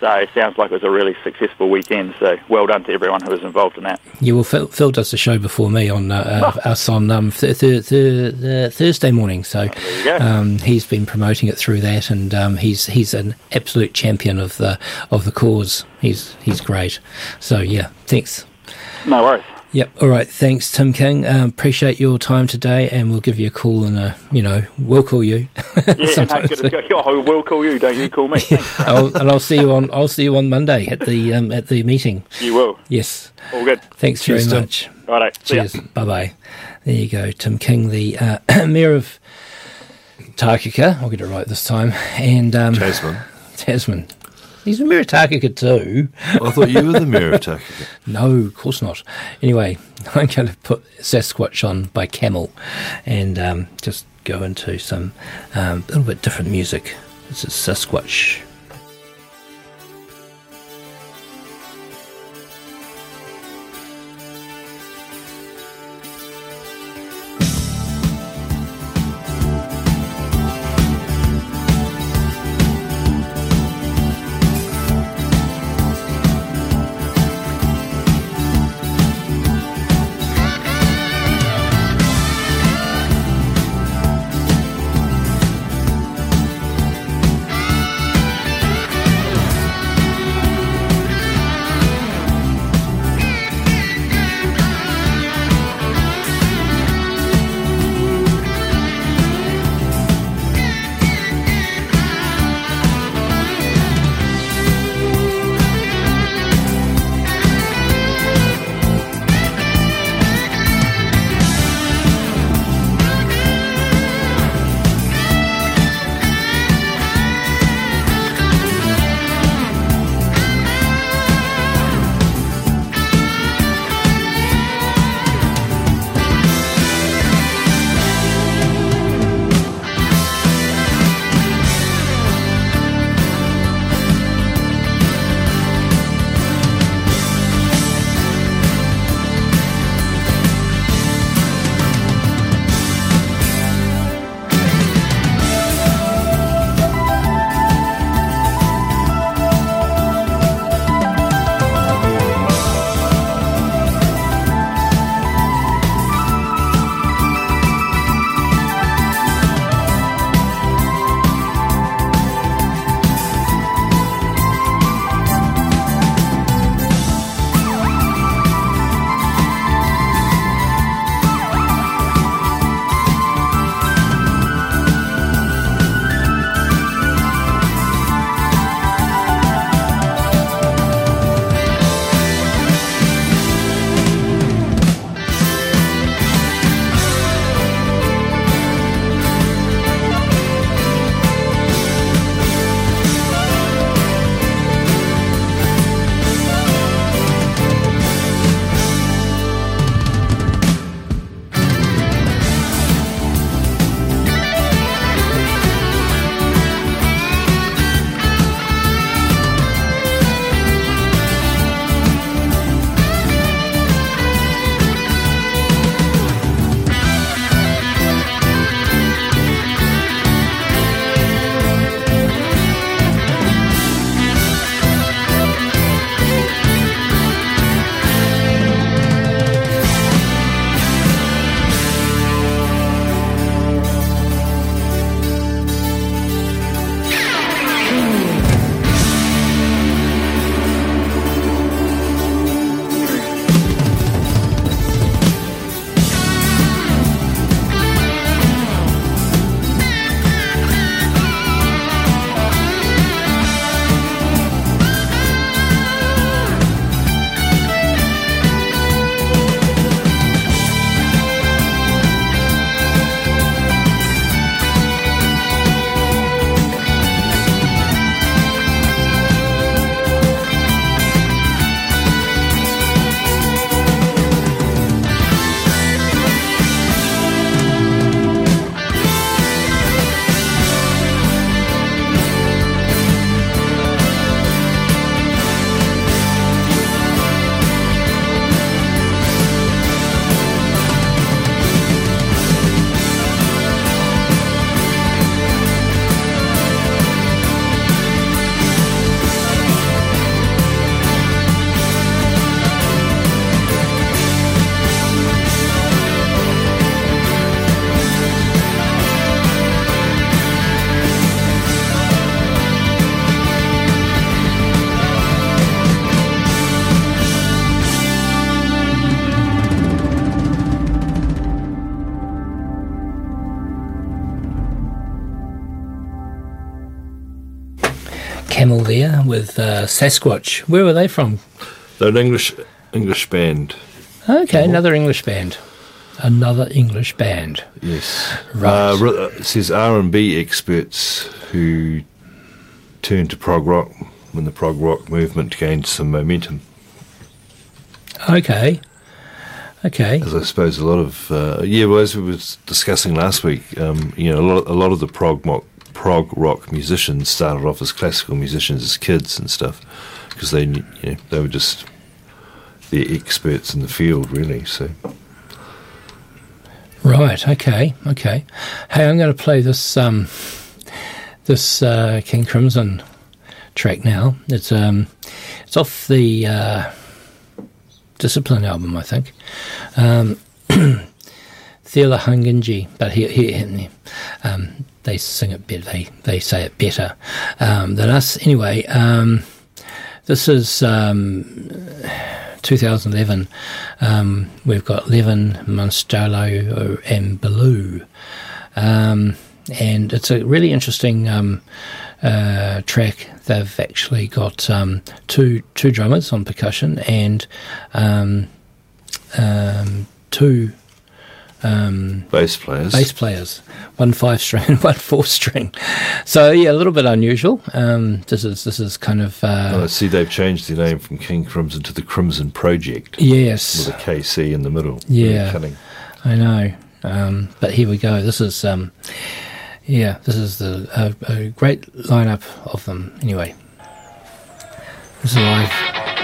So it sounds like it was a really successful weekend. So well done to everyone who was involved in that. Yeah, well, Phil, Phil does the show before me on uh, uh, us on um, th- th- th- Thursday morning. So go. um, he's been promoting it through that, and um, he's he's an absolute champion of the of the cause. He's he's great. So yeah, thanks. No worries. Yep. All right. Thanks, Tim King. Um, appreciate your time today, and we'll give you a call and uh, you know we'll call you. Yeah, no, Sometimes. good as gold. Oh, I will call you. Don't you call me? Thanks. I'll, and I'll see you on I'll see you on Monday at the um, at the meeting. You will. Yes. All good. Thanks Cheers, very much. Righto. See. Cheers. Bye bye. There you go. Tim King, the uh, mayor of Takaka. I'll get it right this time. And um, Tasman. Tasman. He's a mayor too. I thought you were the mayor. No, of course not. Anyway, I'm going to put Sasquatch on by Camel and um, just go into some um, little bit different music. This is Sasquatch. Camel there with uh, Sasquatch. Where were they from? They're an English English band. Okay, another English band. Another English band. Yes. Right. Uh, uh, it says R and B experts who turned to prog rock when the prog rock movement gained some momentum. Okay. Okay. As I suppose a lot of uh, yeah, well, as we were discussing last week, um, you know, a lot, a lot of the prog rock, prog rock musicians started off as classical musicians as kids and stuff because they you know, they were just the experts in the field, really. So Right. Okay. Okay. Hey, I'm going to play this um, this uh, King Crimson track now. It's um, it's off the uh, Discipline album, I think. Um, Thela Hun Ginjeet, but he, he, he- um, they sing it better. They they say it better um, than us. Anyway, um, this is. Um, 2011, um, we've got Levin, Mastelotto, and Belew. Um, and it's a really interesting um, uh, track. They've actually got two two drummers on percussion and two um, bass players. bass players, one five string and one four string. So yeah, a little bit unusual. Um, this is this is kind of uh, Oh, I see they've changed the name from King Crimson to the Crimson ProjeKCt yes, with a KC in the middle. Yeah. Cunning. I know. Um, but here we go. This is, um, yeah, this is the a, a great lineup of them. Anyway, this is live.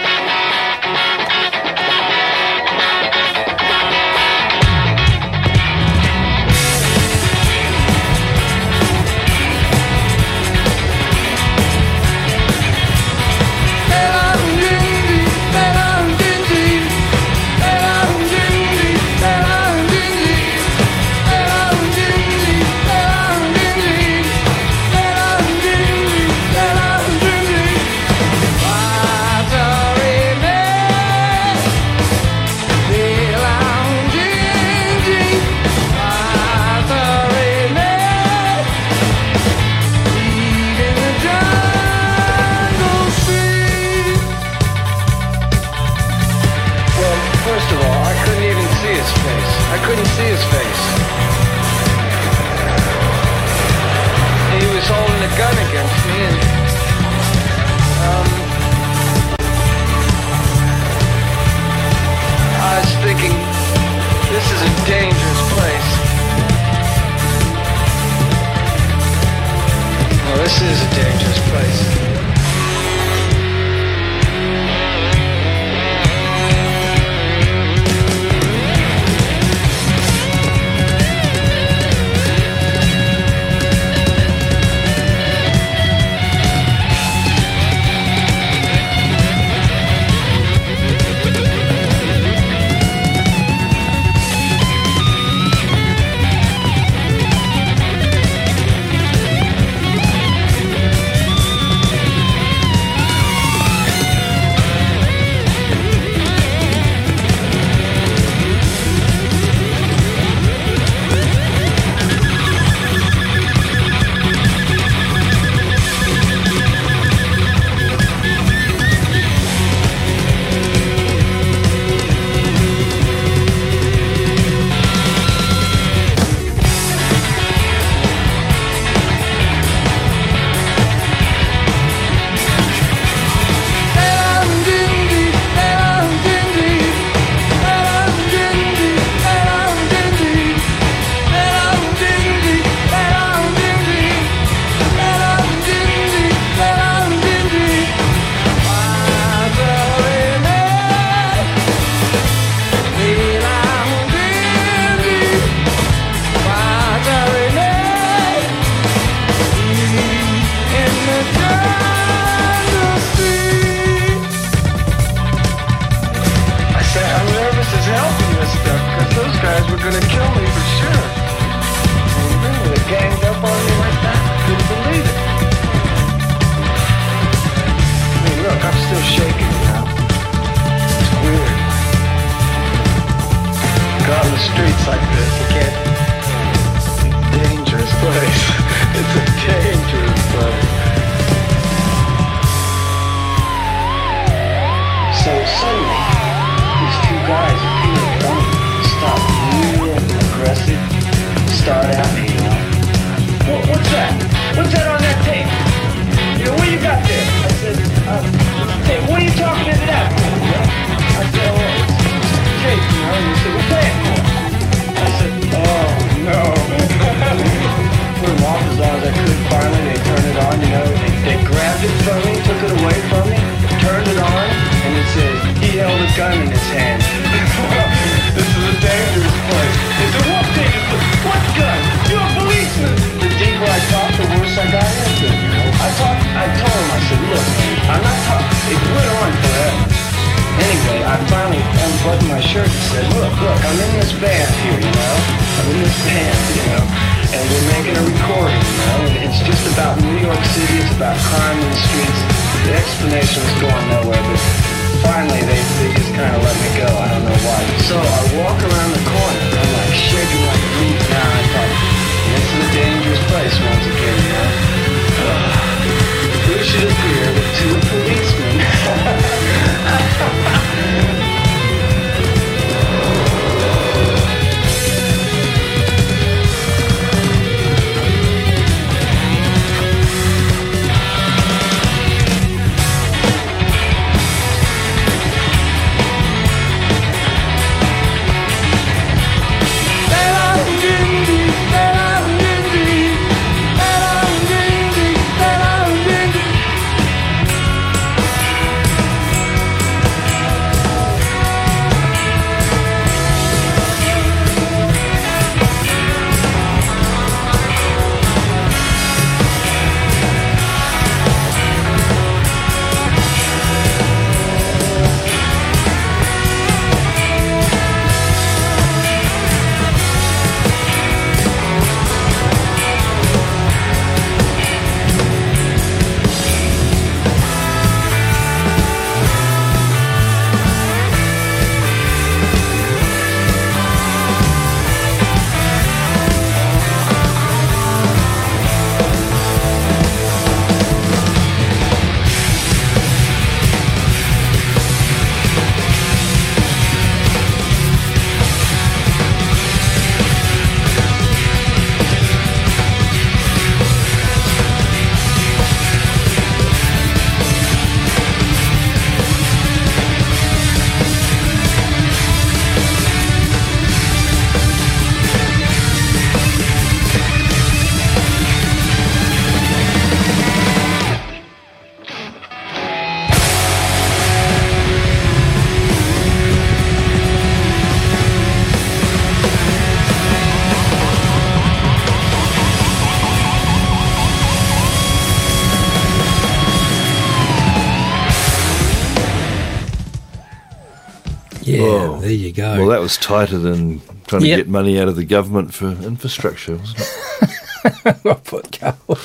There you go. Well, that was tighter than trying Yep. to get money out of the government for infrastructure, wasn't it? Well put, Carl.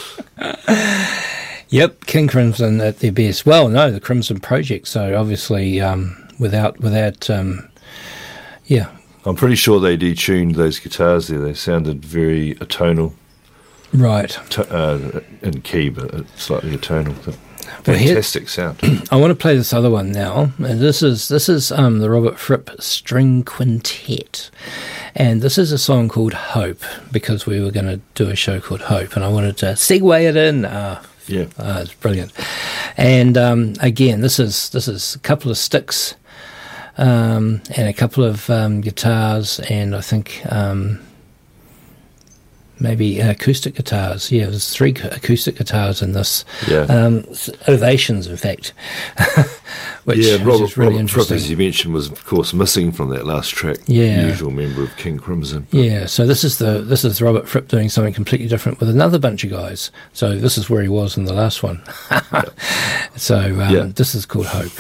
yep, King Crimson at their best. Well, no, the Crimson ProjeKCt. So obviously, um, without without, um, yeah, I'm pretty sure they detuned those guitars there. They sounded very atonal, right. to, uh, in key, but slightly atonal. But fantastic sound. I want to play this other one now, and this is this is um, the Robert Fripp String Quintet, and this is a song called Hope because we were going to do a show called Hope, and I wanted to segue it in. Uh, Yeah. uh, it's brilliant, and um, again, this is this is a couple of sticks, um, and a couple of um, guitars, and I think. Maybe acoustic guitars. Yeah, there's three acoustic guitars in this. Yeah. Um, ovations, in fact. which, yeah, which Robert, is really Robert Fripp, interesting. as you mentioned, was of course missing from that last track. Yeah. usual member of King Crimson. Yeah, so this is the this is Robert Fripp doing something completely different with another bunch of guys. So this is where he was in the last one. so um, Yeah. this is called Hope.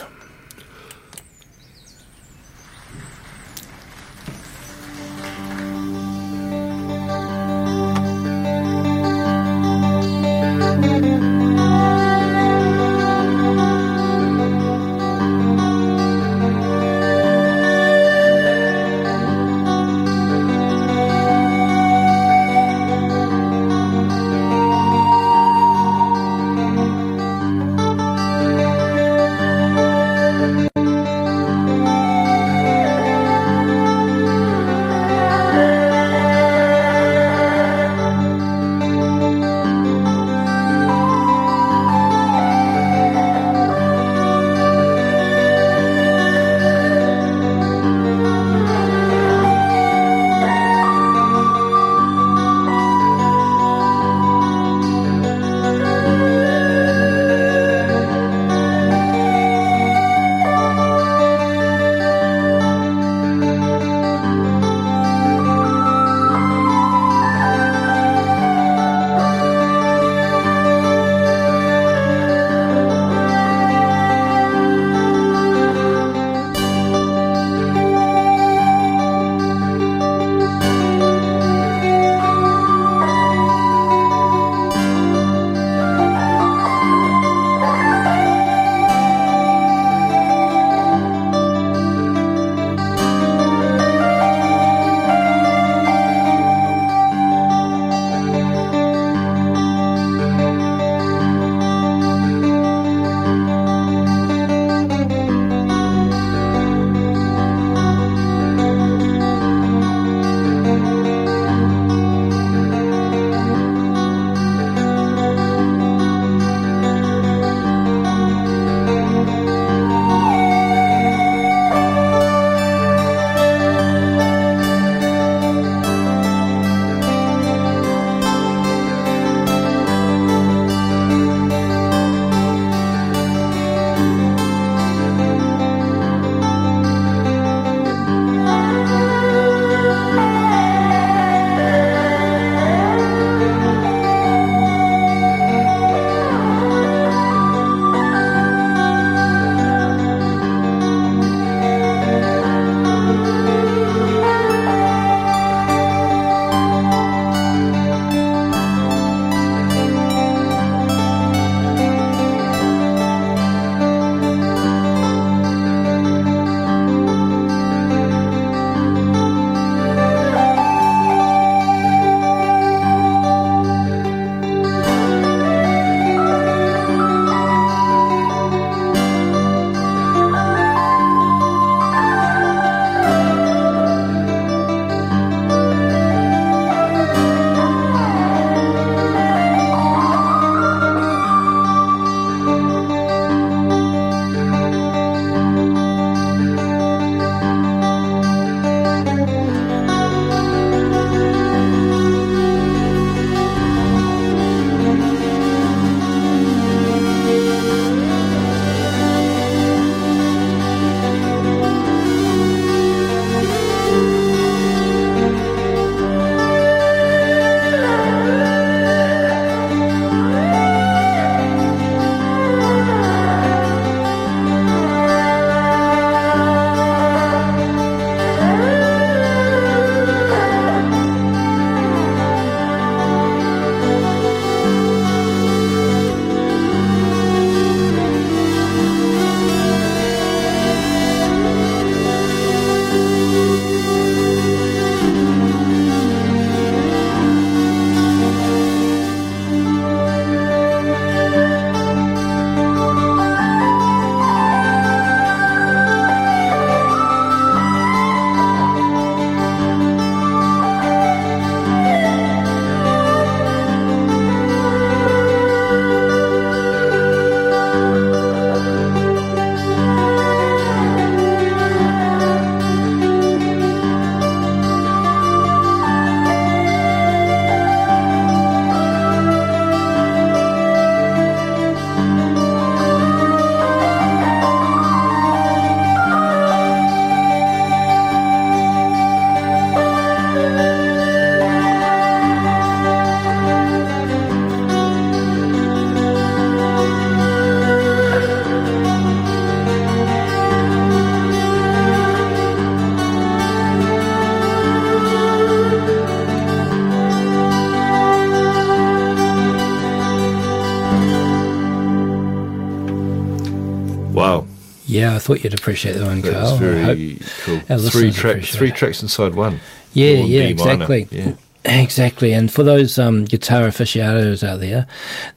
Thought you'd appreciate that one, That's Carl. Very cool. Three track, three tracks inside one. Yeah, All yeah, exactly. Yeah. Exactly, and for those um, guitar aficionados out there,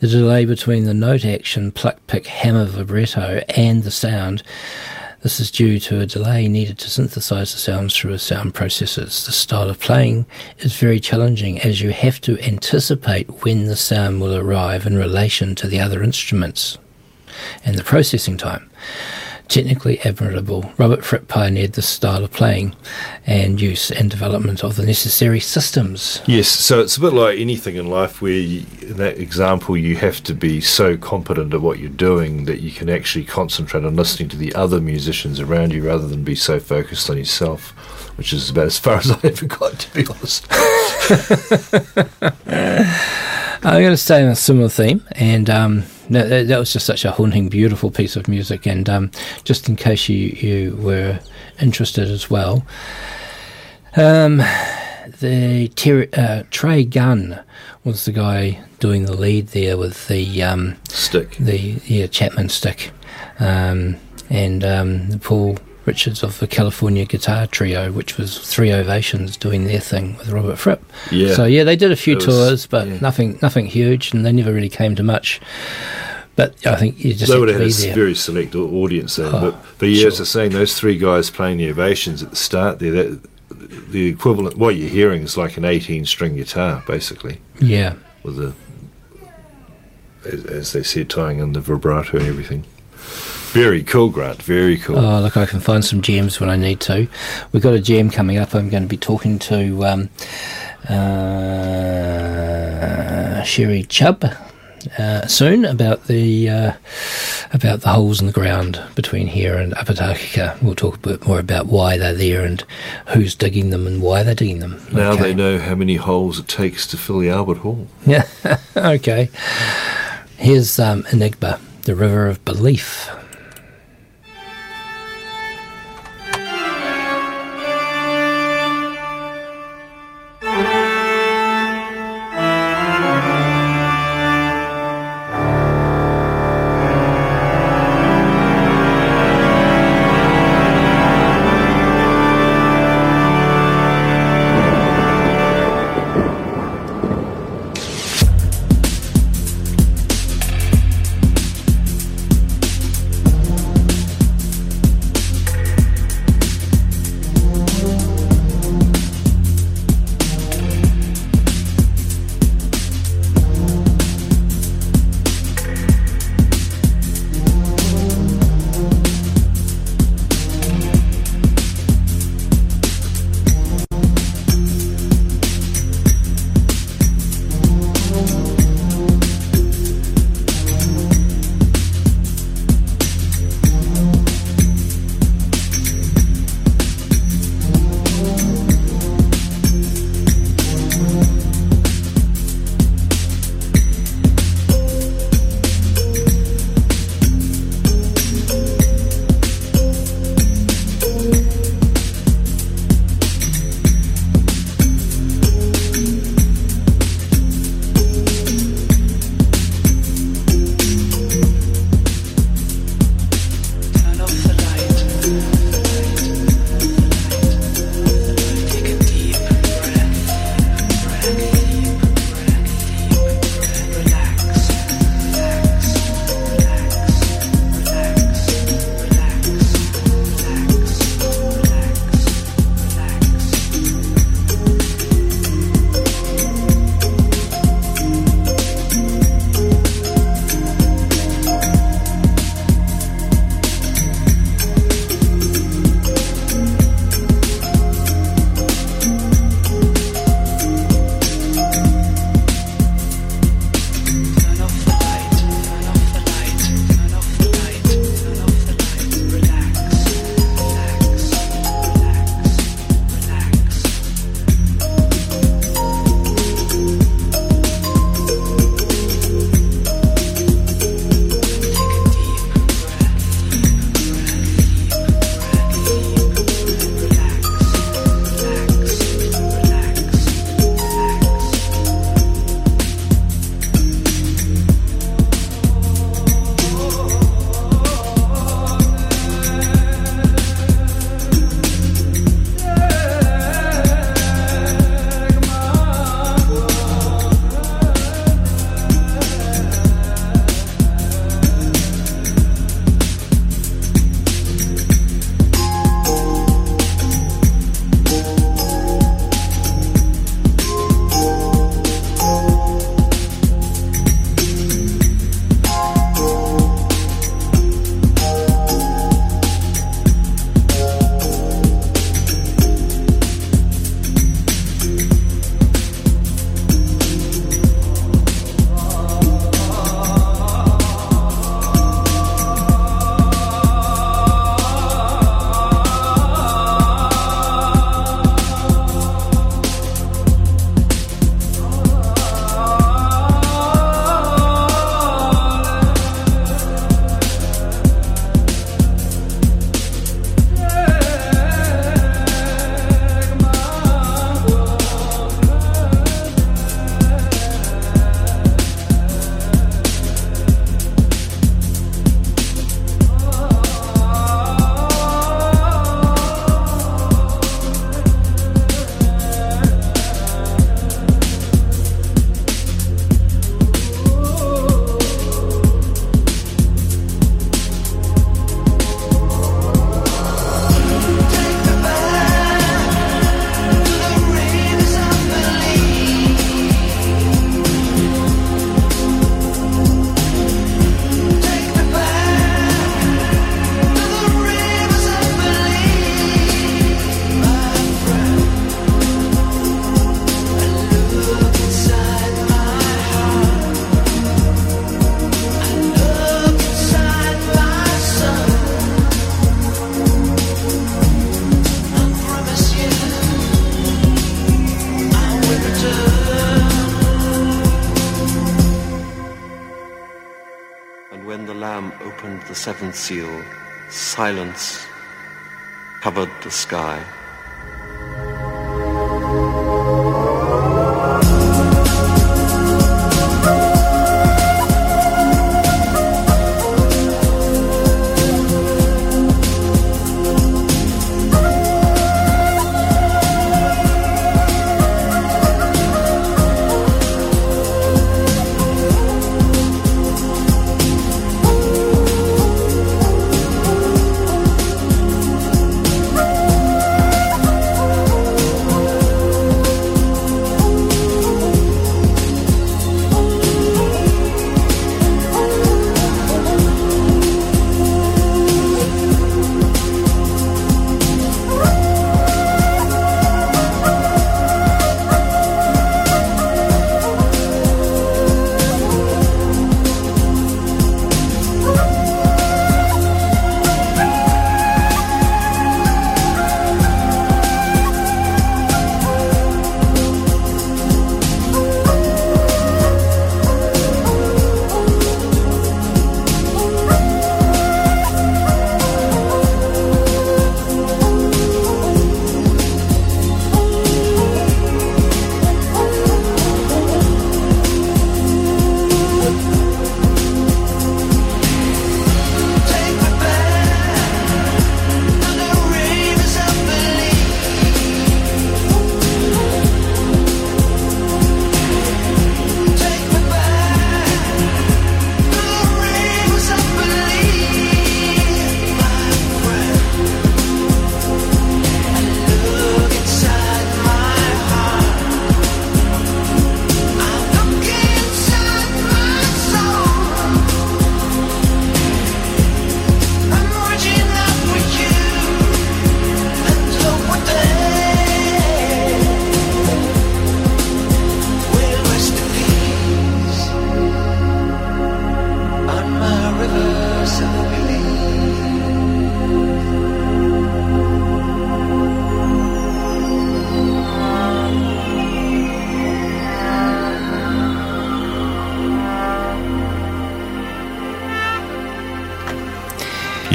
the delay between the note action, pluck, pick, hammer, vibrato, and the sound, this is due to a delay needed to synthesize the sounds through a sound processors. The style of playing is very challenging as you have to anticipate when the sound will arrive in relation to the other instruments and the processing time. Technically admirable. Robert Fripp pioneered this style of playing and use and development of the necessary systems. Yes, so it's a bit like anything in life where, you, in that example, you have to be so competent at what you're doing that you can actually concentrate on listening to the other musicians around you rather than be so focused on yourself, which is about as far as I ever got, to be honest. I'm going to stay on a similar theme, and um, that, that- that was just such a haunting, beautiful piece of music. And um, just in case you, you were interested as well, um, the Ter- uh, Trey Gunn was the guy doing the lead there with the um, Stick. the yeah Chapman stick, um, and um, Paul Richards of the California Guitar Trio, which was Three Ovations doing their thing with Robert Fripp. Yeah. So yeah, they did a few was- tours, but yeah. nothing nothing huge, and they never really came to much. But I think you just they would have had a there. very select audience then. Oh, but, but yeah, as sure. I was saying, those three guys playing the ovations at the start there, that, the equivalent, what you're hearing is like an 18 string guitar, basically, yeah. with the, as, as they said, tying in the vibrato and everything. Very cool, Grant, very cool. Oh, look, I can find some gems when I need to. We've got a gem coming up. I'm going to be talking to um, uh, Sherry Chubb uh, soon about the uh, about the holes in the ground between here and Apatakika. We'll talk a bit more about why they're there and who's digging them and why they're digging them. now Okay. they know how many holes it takes to fill the Albert Hall. Yeah. okay. Here's um, Enigma, the river of belief. Silence covered the sky.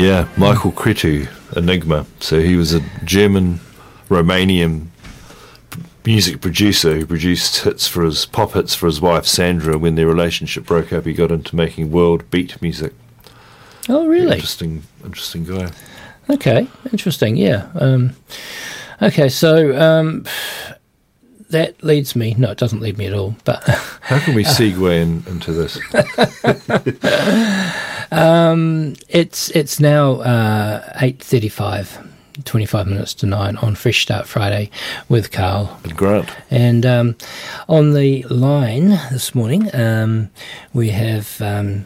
Yeah, Michael Cretu, Enigma. So he was a German Romanian music producer who produced hits for his pop hits for his wife Sandra. When their relationship broke up, he got into making world beat music. Oh, really? Interesting, interesting guy. Okay, interesting. Yeah. Um, okay, so um, that leads me. No, it doesn't lead me at all. But How can we segue in, into this? um, it's it's now uh, eight thirty-five. 25 minutes to 9 on Fresh Start Friday with Carl. And Grant. And um, on the line this morning, um, we have um,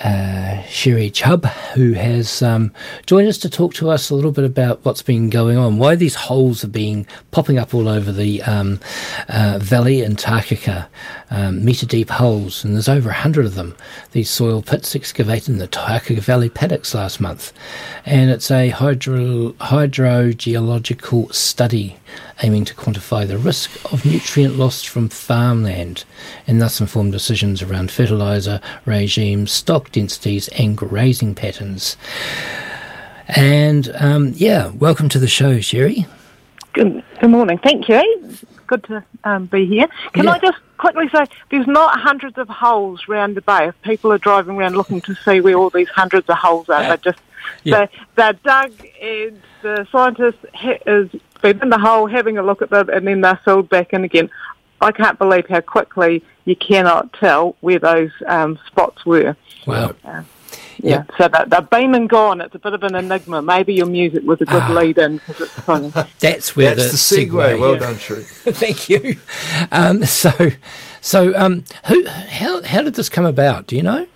uh, Sherry Chubb, who has um, joined us to talk to us a little bit about what's been going on, why these holes are being popping up all over the um, uh, valley in Takaka, um, metre deep holes, and there's over a hundred of them. These soil pits excavated in the Takaka Valley paddocks last month, and it's a hydro hydrogeological study aiming to quantify the risk of nutrient loss from farmland and thus inform decisions around fertiliser regimes, stock densities, and grazing patterns. And um, yeah, welcome to the show, Sherry. Good, good morning. Thank you. Good to um, be here. Can Yeah. I just quickly say, there's not hundreds of holes round the bay. If people are driving around looking to see where all these hundreds of holes are, they're just Yeah. they're, they're dug, and the scientist ha- has been in the hole having a look at them, and then they're filled back in again. I can't believe how quickly you cannot tell where those um, spots were. Wow. Yeah, so they're, they're been and gone. It's a bit of an enigma. Maybe your music was a good Ah. lead in because it's funny. That's where That's the, the segue. Well yeah. done, Sherry. Thank you. Um, so, so um, who, how, how did this come about? Do you know?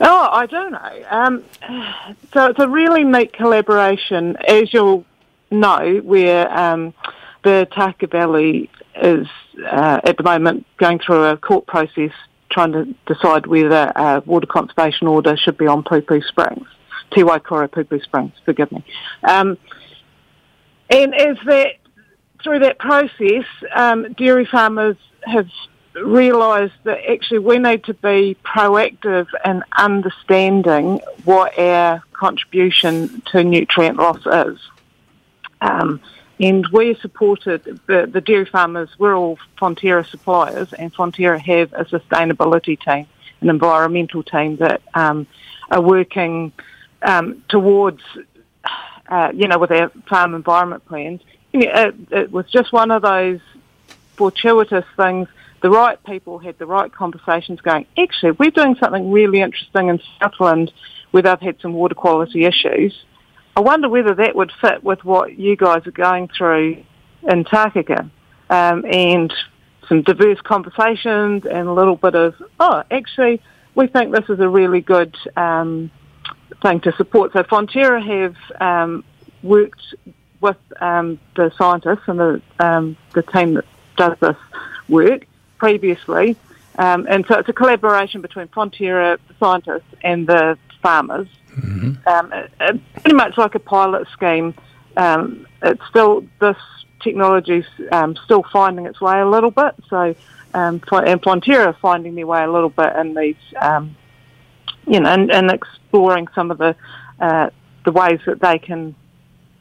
Oh, I don't know. Um, so it's a really neat collaboration, as you'll know, where um, the Takaka Valley is uh, at the moment going through a court process trying to decide whether a water conservation order should be on Pupu Springs, Te Waikoropupū Springs, forgive me. Um, and as that through that process, um, dairy farmers have realised that actually we need to be proactive in understanding what our contribution to nutrient loss is. Um, and we supported the, the dairy farmers. We're all Fonterra suppliers, and Fonterra have a sustainability team, an environmental team that um, are working um, towards, uh, you know, with our farm environment plans. It, it was just one of those fortuitous things. The right people had the right conversations going. Actually, we're doing something really interesting in Southland where they've had some water quality issues. I wonder whether that would fit with what you guys are going through in Takaka. Um, and some diverse conversations and a little bit of, oh, actually, we think this is a really good um, thing to support. So Fonterra have um, worked with um, the scientists and the, um, the team that does this work previously. Um, and so it's a collaboration between Fonterra, the scientists, and the farmers. Um, it- it- pretty much like a pilot scheme. Um, it's still this technology's um, still finding its way a little bit. So, um, and are finding their way a little bit in these, um, you know, and, and exploring some of the uh, the ways that they can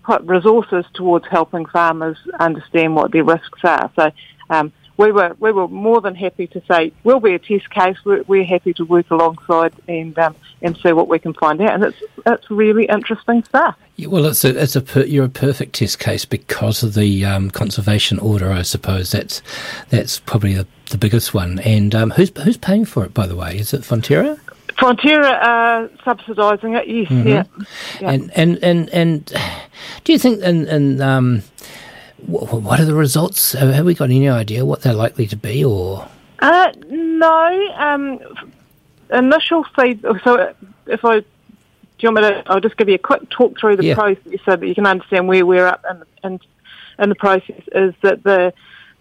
put resources towards helping farmers understand what their risks are. So um, we were we were more than happy to say we'll be a test case. We're, we're happy to work alongside and um, and see what we can find out. And it's it's really interesting stuff. Yeah, well, it's a, it's a per, you're a perfect test case because of the um, conservation order. I suppose that's that's probably the, the biggest one. And um, who's who's paying for it, by the way? Is it Fonterra? Fonterra are subsidising it. Yes, yeah. yeah. And and and and do you think and and um, wh- what are the results? Have have we got any idea what they're likely to be, or Uh, no. Um, initial feed. So if I, do you want me to? I'll just give you a quick talk through the Yeah. process so that you can understand where we're at in, in, in the process. Is that the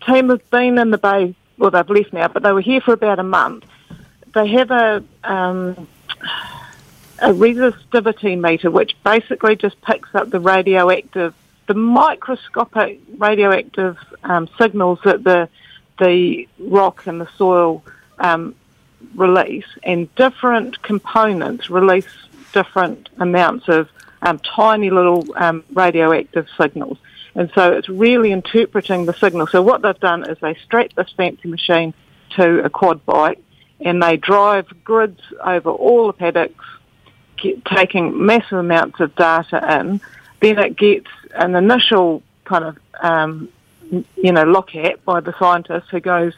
team have been in the bay? Well, they've left now, but they were here for about a month. They have a um, a resistivity meter, which basically just picks up the radioactive, the microscopic radioactive um, signals that the the rock and the soil um, release, and different components release different amounts of um, tiny little um, radioactive signals. And so it's really interpreting the signal. So what they've done is they strap this fancy machine to a quad bike and they drive grids over all the paddocks, get, taking massive amounts of data in. Then it gets an initial kind of, um, you know, look at by the scientist who goes,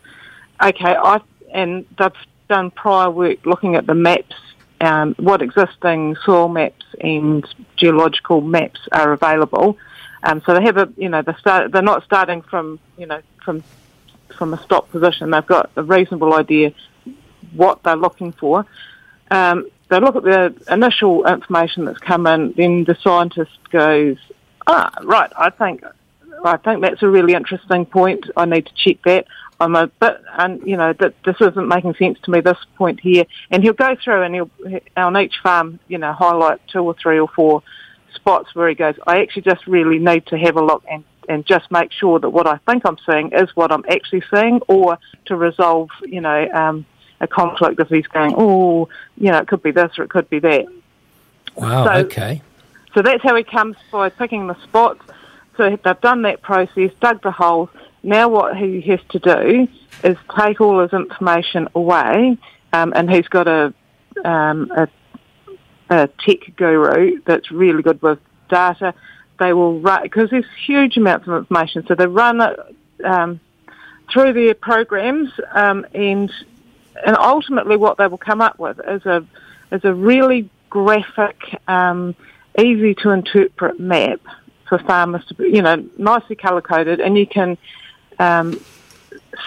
okay, I and they've done prior work looking at the maps, um, what existing soil maps and geological maps are available. Um, so they have a, you know, they start, they're not starting from, you know, from from a stop position. They've got a reasonable idea what they're looking for. Um, they look at the initial information that's come in, then the scientist goes, ah, right, I think, I think that's a really interesting point. I need to check that. I'm a bit, and you know, that this isn't making sense to me. This point here, and he'll go through and he'll on each farm, you know, highlight two or three or four spots where he goes. I actually just really need to have a look and and just make sure that what I think I'm seeing is what I'm actually seeing, or to resolve, you know, um, a conflict if he's going, oh, you know, it could be this or it could be that. wow, So- okay, So that's how he comes by picking the spots. So they've done that process, dug the holes. Now what he has to do is take all his information away, um, and he's got a, um, a a tech guru that's really good with data. They will run because there's huge amounts of information, so they run it um, through their programs, um, and and ultimately what they will come up with is a is a really graphic, um, easy to interpret map for farmers to, you know, nicely colour coded, and you can um,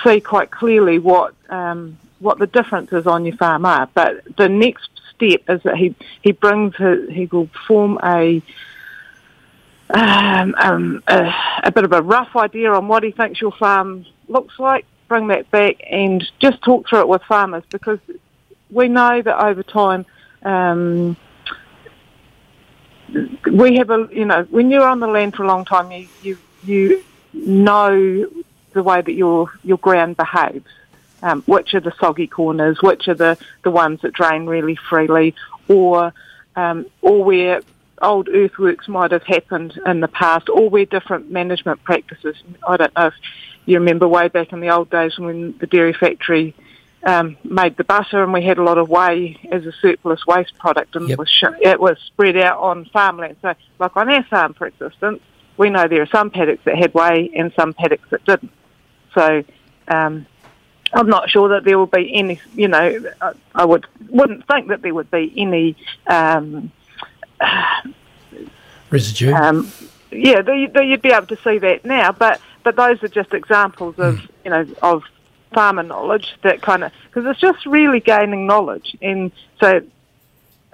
see quite clearly what um, what the differences on your farm are. But the next step is that he he brings his, he will form a um, um, a, a bit of a rough idea on what he thinks your farm looks like. Bring that back and just talk through it with farmers because we know that over time. Um, we have a, you know, when you're on the land for a long time, you, you, you know the way that your, your ground behaves. um, which are the soggy corners, which are the, the ones that drain really freely, or um, or where old earthworks might have happened in the past, or where different management practices. I don't know if you remember way back in the old days when the dairy factory um, made the butter and we had a lot of whey as a surplus waste product and Yep. it, was sh- it was spread out on farmland. So, like on our farm, for instance, we know there are some paddocks that had whey and some paddocks that didn't. So, um, I'm not sure that there will be any. You know, I, I would wouldn't think that there would be any. Um, Residue. um, yeah, the, the, you'd be able to see that now, but but those are just examples of you know of farmer knowledge that kind of because it's just really gaining knowledge, and so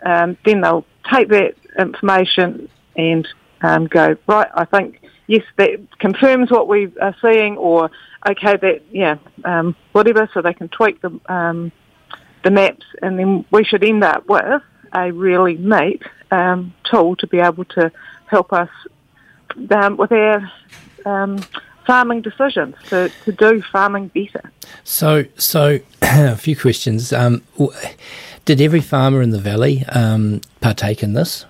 um, then they'll take that information and um, go right. I think yes, that confirms what we are seeing, or okay, that yeah, um, whatever. So they can tweak the um, the maps, and then we should end up with a really neat um, tool to be able to help us um, with our um, farming decisions to, to do farming better. So, so a few questions. Um, did every farmer in the valley um, partake in this?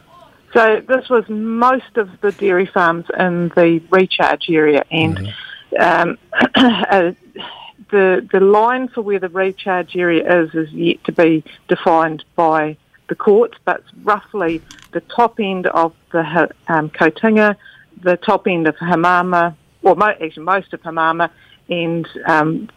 So this was most of the dairy farms in the recharge area, and um, uh, the the line for where the recharge area is is yet to be defined by the courts, but roughly the top end of the um, Kotinga, the top end of Hamama, or mo- actually most of Hamama, and um,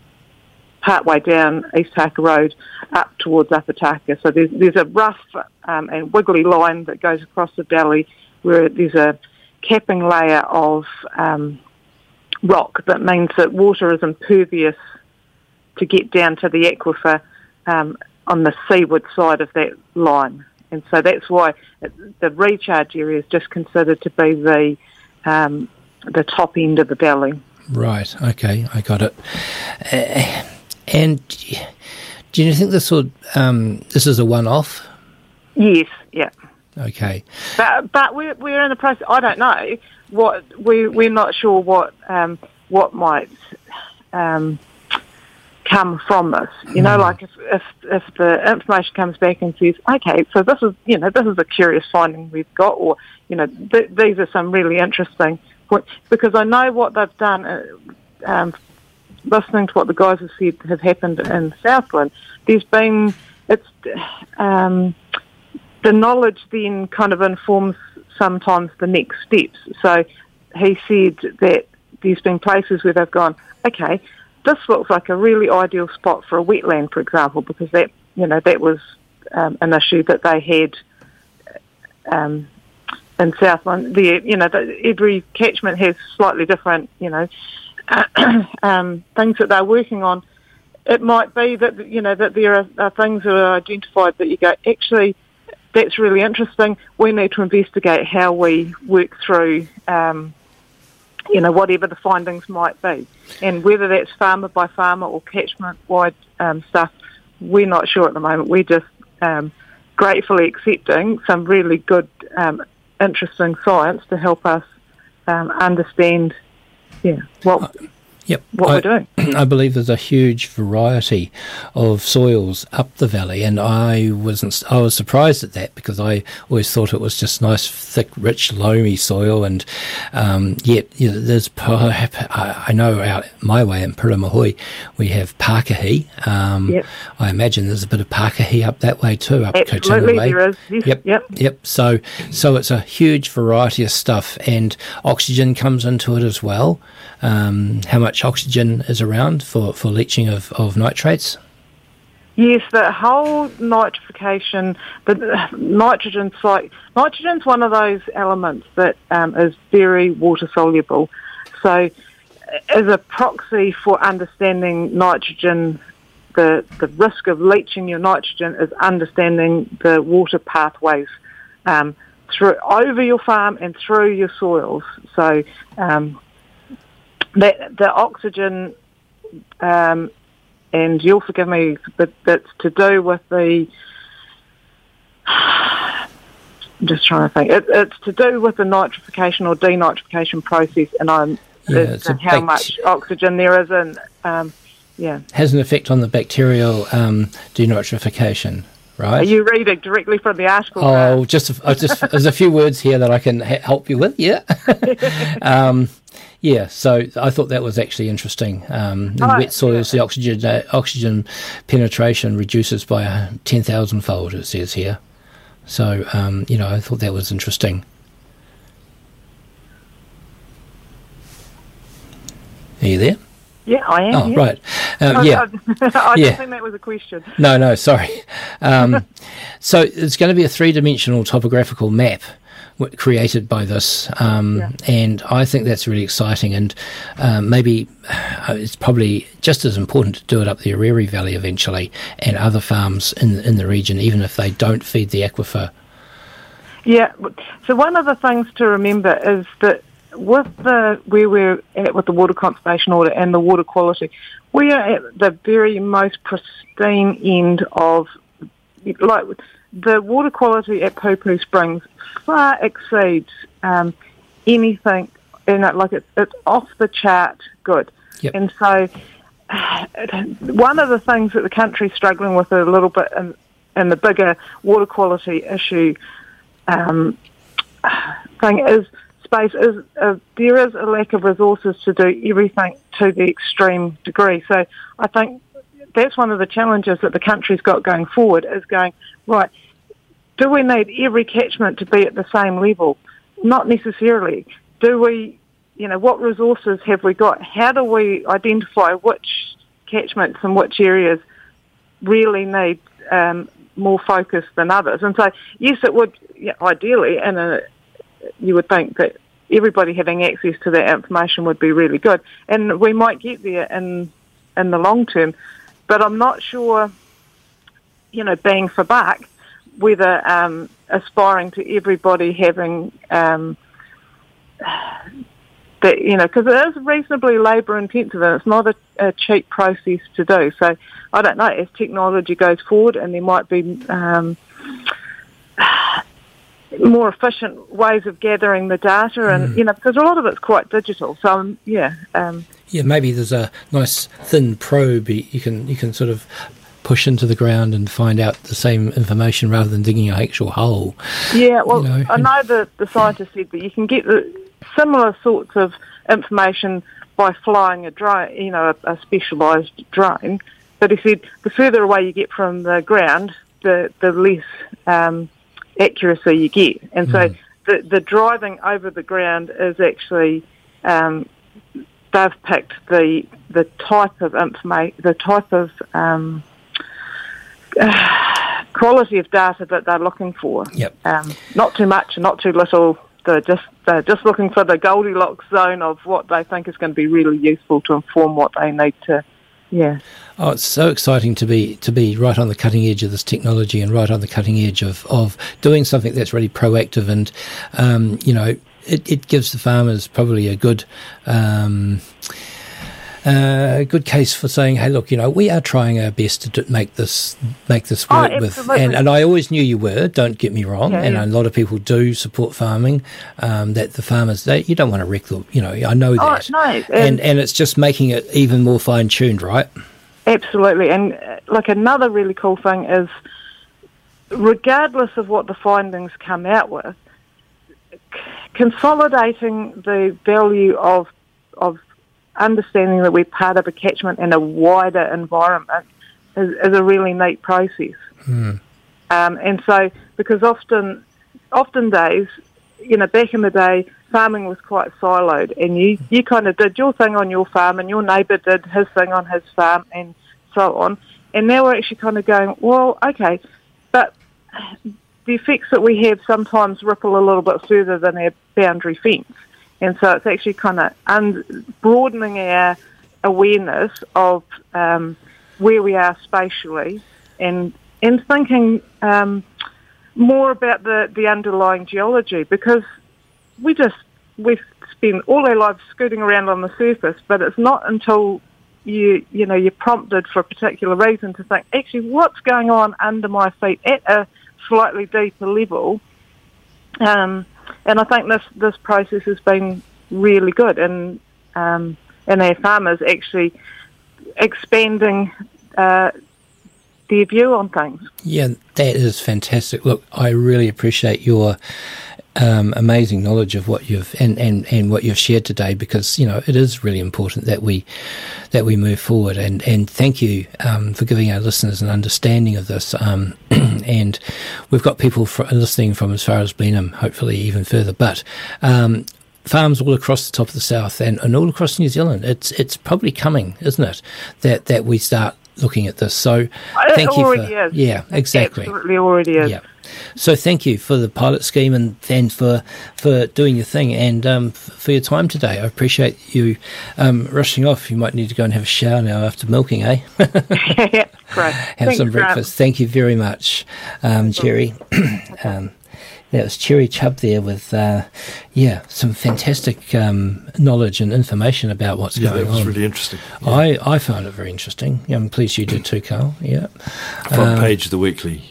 partway down East Takaka Road up towards Upper Takaka. So there's, there's a rough um, and wiggly line that goes across the valley where there's a capping layer of um, rock that means that water is impervious to get down to the aquifer um, on the seaward side of that line. And so that's why it, the recharge area is just considered to be the um, the top end of the valley. Right. Okay, I got it. Uh, and do you think this would um, this is a one-off? Yes, yeah. Okay. But but we're we're in the process. I don't know what we we're not sure what um, what might um, come from this. You know, like if, if if the information comes back and says, okay, so this is you know this is a curious finding we've got, or you know th- these are some really interesting points because I know what they've done. Uh, um, listening to what the guys have said have happened in Southland, there's been it's um, the knowledge then kind of informs sometimes the next steps. So he said that there's been places where they've gone, okay, this looks like a really ideal spot for a wetland, for example, because that you know that was um, an issue that they had um, in Southland. The you know the, every catchment has slightly different you know um, things that they're working on. It might be that you know that there are, are things that are identified that you go actually that's really interesting. We need to investigate how we work through, um, you know, whatever the findings might be, and whether that's farmer by farmer or catchment wide um, stuff. We're not sure at the moment. We're just um, gratefully accepting some really good, um, interesting science to help us um, understand, yeah, what Yep. what I, we're doing. I believe there's a huge variety of soils up the valley, and I wasn't. I was surprised at that because I always thought it was just nice, thick, rich, loamy soil, and um, yet you know, there's. perhaps- I know out my way in Puramahoi we have Pakahi. Um, Yep. I imagine there's a bit of Pakahi up that way too, up Absolutely, Way. there is. Yes, Yep. yep. Yep. So, so it's a huge variety of stuff, and oxygen comes into it as well. Um, how much oxygen is around for, for leaching of, of nitrates? Yes, the whole nitrification, the the nitrogen like nitrogen's one of those elements that um, is very water soluble. So, as a proxy for understanding nitrogen, the the risk of leaching your nitrogen is understanding the water pathways um, through over your farm and through your soils. So, um, that the oxygen um, and you'll forgive me, but that's to do with the. I'm just trying to think. It, it's to do with the nitrification or denitrification process, and I'm Yeah, how much oxygen there is and um, yeah. has an effect on the bacterial um, denitrification, right? Are you reading directly from the article? Oh, just, uh, just there's a few words here that I can ha- help you with. Yeah, um, yeah. So I thought that was actually interesting. Um, in Oh, wet soils, the oxygen uh, oxygen penetration reduces by ten thousand fold. It says here. So um, you know, I thought that was interesting. Are you there? Yeah, I am. Oh, yeah. right. Um, I- yeah. I, I Yeah. think that was a question. No, no, sorry. Um, so it's going to be a three-dimensional topographical map w- created by this, um, Yeah. and I think that's really exciting. And um, maybe uh, it's probably just as important to do it up the Aorere Valley eventually, and other farms in in the region, even if they don't feed the aquifer. Yeah. So one of the things to remember is that with the where we're at with the water conservation order and the water quality, we are at the very most pristine end of like the water quality at Poo Springs far exceeds um, anything. And it, like it's, it's off the chart good. Yep. And so one of the things that the country's struggling with a little bit in, in the bigger water quality issue um, thing is space is uh, there is a lack of resources to do everything to the extreme degree. So I think that's one of the challenges that the country's got going forward is going right. Do we need every catchment to be at the same level? Not necessarily. Do we, you know, what resources have we got? How do we identify which catchments and which areas really need um, more focus than others? And so, yes, it would yeah, ideally, and uh, you would think that everybody having access to that information would be really good, and we might get there in in the long term. But I'm not sure, you know, being for buck, whether um, aspiring to everybody having um, that, you know, because it is reasonably labour intensive and it's not a, a cheap process to do. So I don't know, as technology goes forward and there might be um, more efficient ways of gathering the data and, you know, because a lot of it's quite digital. So, um, yeah. Um, Yeah, maybe there's a nice thin probe you can you can sort of push into the ground and find out the same information rather than digging an actual hole. Yeah, well, You know, I know that the scientist said that you can get the similar sorts of information by flying a drone, you know, a, a specialised drone. But he said the further away you get from the ground, the the less um, accuracy you get. And so the the driving over the ground is actually um, they've picked the the type of information, the type of um, quality of data that they're looking for. Yep. Um, not too much not too little. They're just they're just looking for the Goldilocks zone of what they think is going to be really useful to inform what they need to. Yeah. Oh, it's so exciting to be to be right on the cutting edge of this technology and right on the cutting edge of, of doing something that's really proactive and um, you know it, it gives the farmers probably a good um, uh, good case for saying, "Hey, look, you know, we are trying our best to do, make this make this Oh, work with." And, and I always knew you were. Don't get me wrong. Yeah, and yeah. a lot of people do support farming. Um, that the farmers, they, you don't want to wreck the, you know, I know Oh, that. no, and and- and it's just making it even more fine tuned, right? Absolutely. And uh, like another really cool thing is, regardless of what the findings come out with, c- consolidating the value of of understanding that we're part of a catchment and a wider environment is, is a really neat process. Um, and so, because often, often days, you know, back in the day, farming was quite siloed, and you, you kind of did your thing on your farm, and your neighbour did his thing on his farm, and so on. And now we're actually kind of going, well, okay, but the effects that we have sometimes ripple a little bit further than our boundary fence. And so it's actually kind of broadening our awareness of um, where we are spatially and, and thinking um, more about the, the underlying geology because we just, we spend all our lives scooting around on the surface, but it's not until you, you know, you're prompted for a particular reason to think, actually, what's going on under my feet at a slightly deeper level? Um, and I think this this process has been really good, and um, and our farmers actually expanding uh, their view on things. Yeah, that is fantastic. Look, I really appreciate your um, amazing knowledge of what you've and, and, and what you've shared today because you know it is really important that we that we move forward and and thank you um, for giving our listeners an understanding of this um, and we've got people fr- listening from as far as Blenheim hopefully even further but um, farms all across the top of the south and, and all across New Zealand it's it's probably coming isn't it that that we start looking at this so thank it you already for is. yeah exactly Absolutely already is. yeah. So thank you for the pilot scheme and then for for doing your thing and um, f- for your time today. I appreciate you um, rushing off. You might need to go and have a shower now after milking, eh? yeah, great. have Thanks, some Grant. breakfast. Thank you very much, um, Jerry. um, that was Cherry Chubb there with, uh, yeah, some fantastic um, knowledge and information about what's Yeah, going that was on. really interesting. I, I found it very interesting. Yeah, I'm pleased you did too, Carl. Yeah. Front Um, page of the weekly.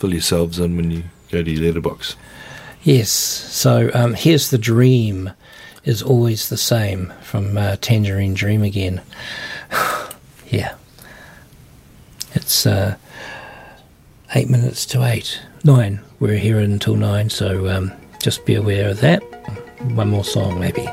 Fill yourselves in when you go to your letterbox. Yes. So um, here's the dream is always the same from uh, Tangerine Dream again. yeah. It's uh, eight minutes to eight. Nine. We're here until nine, so um, just be aware of that. One more song, maybe.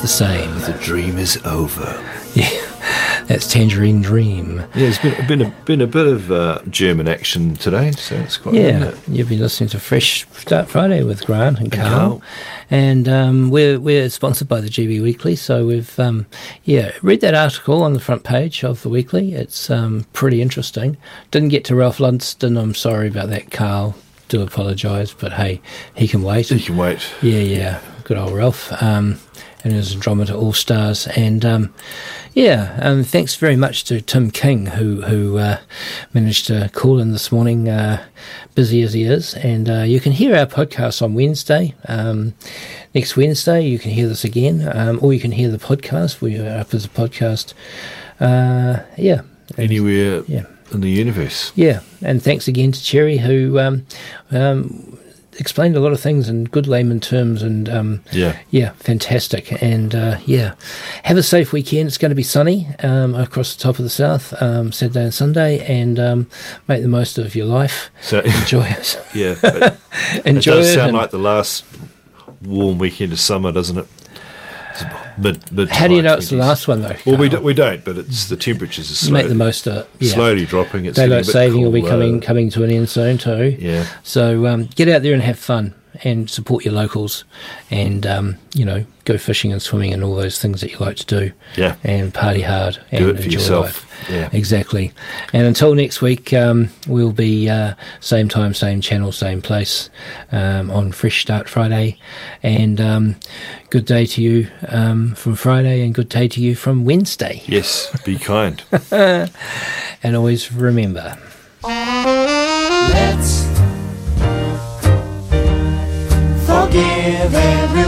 The same. The dream is over. Yeah, that's Tangerine Dream. Yeah, it's been, been, a, been a bit of uh, German action today, so it's quite Yeah, you've been listening to Fresh Start Friday with Grant and Carl, and um, we're we're sponsored by the GB Weekly. So we've um, yeah read that article on the front page of the weekly. It's um, pretty interesting. Didn't get to Ralph Lundsten. I'm sorry about that, Carl. do apologise, but hey, he can wait. He can wait. Yeah, yeah. Good old Ralph. Um, and his Andromeda All Stars. And um, yeah, um, thanks very much to Tim King, who who uh, managed to call in this morning, uh, busy as he is. And uh, you can hear our podcast on Wednesday. Um, next Wednesday, you can hear this again, um, or you can hear the podcast. We are up as a podcast. Uh, yeah. Anywhere Yeah. in the universe. Yeah, and thanks again to Cherry, who um, um, explained a lot of things in good layman terms, and um, Yeah. yeah, fantastic. And uh, yeah, have a safe weekend. It's going to be sunny um, across the top of the south, um, Saturday and Sunday, and um, make the most of your life. So Enjoy it. yeah, Enjoy it does it sound and- like the last warm weekend of summer, doesn't it? Mid, mid How do you know high it's the last one though? Well, we, do, we don't, but it's the temperatures are slowly, make the most of it. Yeah. slowly dropping. It's Daylight saving will be coming coming to an end soon too. Yeah. So um, get out there and have fun and support your locals, and um, you know go fishing and swimming and all those things that you like to do. Yeah. And party hard and Do it for enjoy yourself. life. Yeah. Exactly. And until next week, um, we'll be uh, same time, same channel, same place um, on Fresh Start Friday. And um, good day to you um, from Friday, and good day to you from Wednesday. Yes, be kind. And always remember. Let's forgive everyone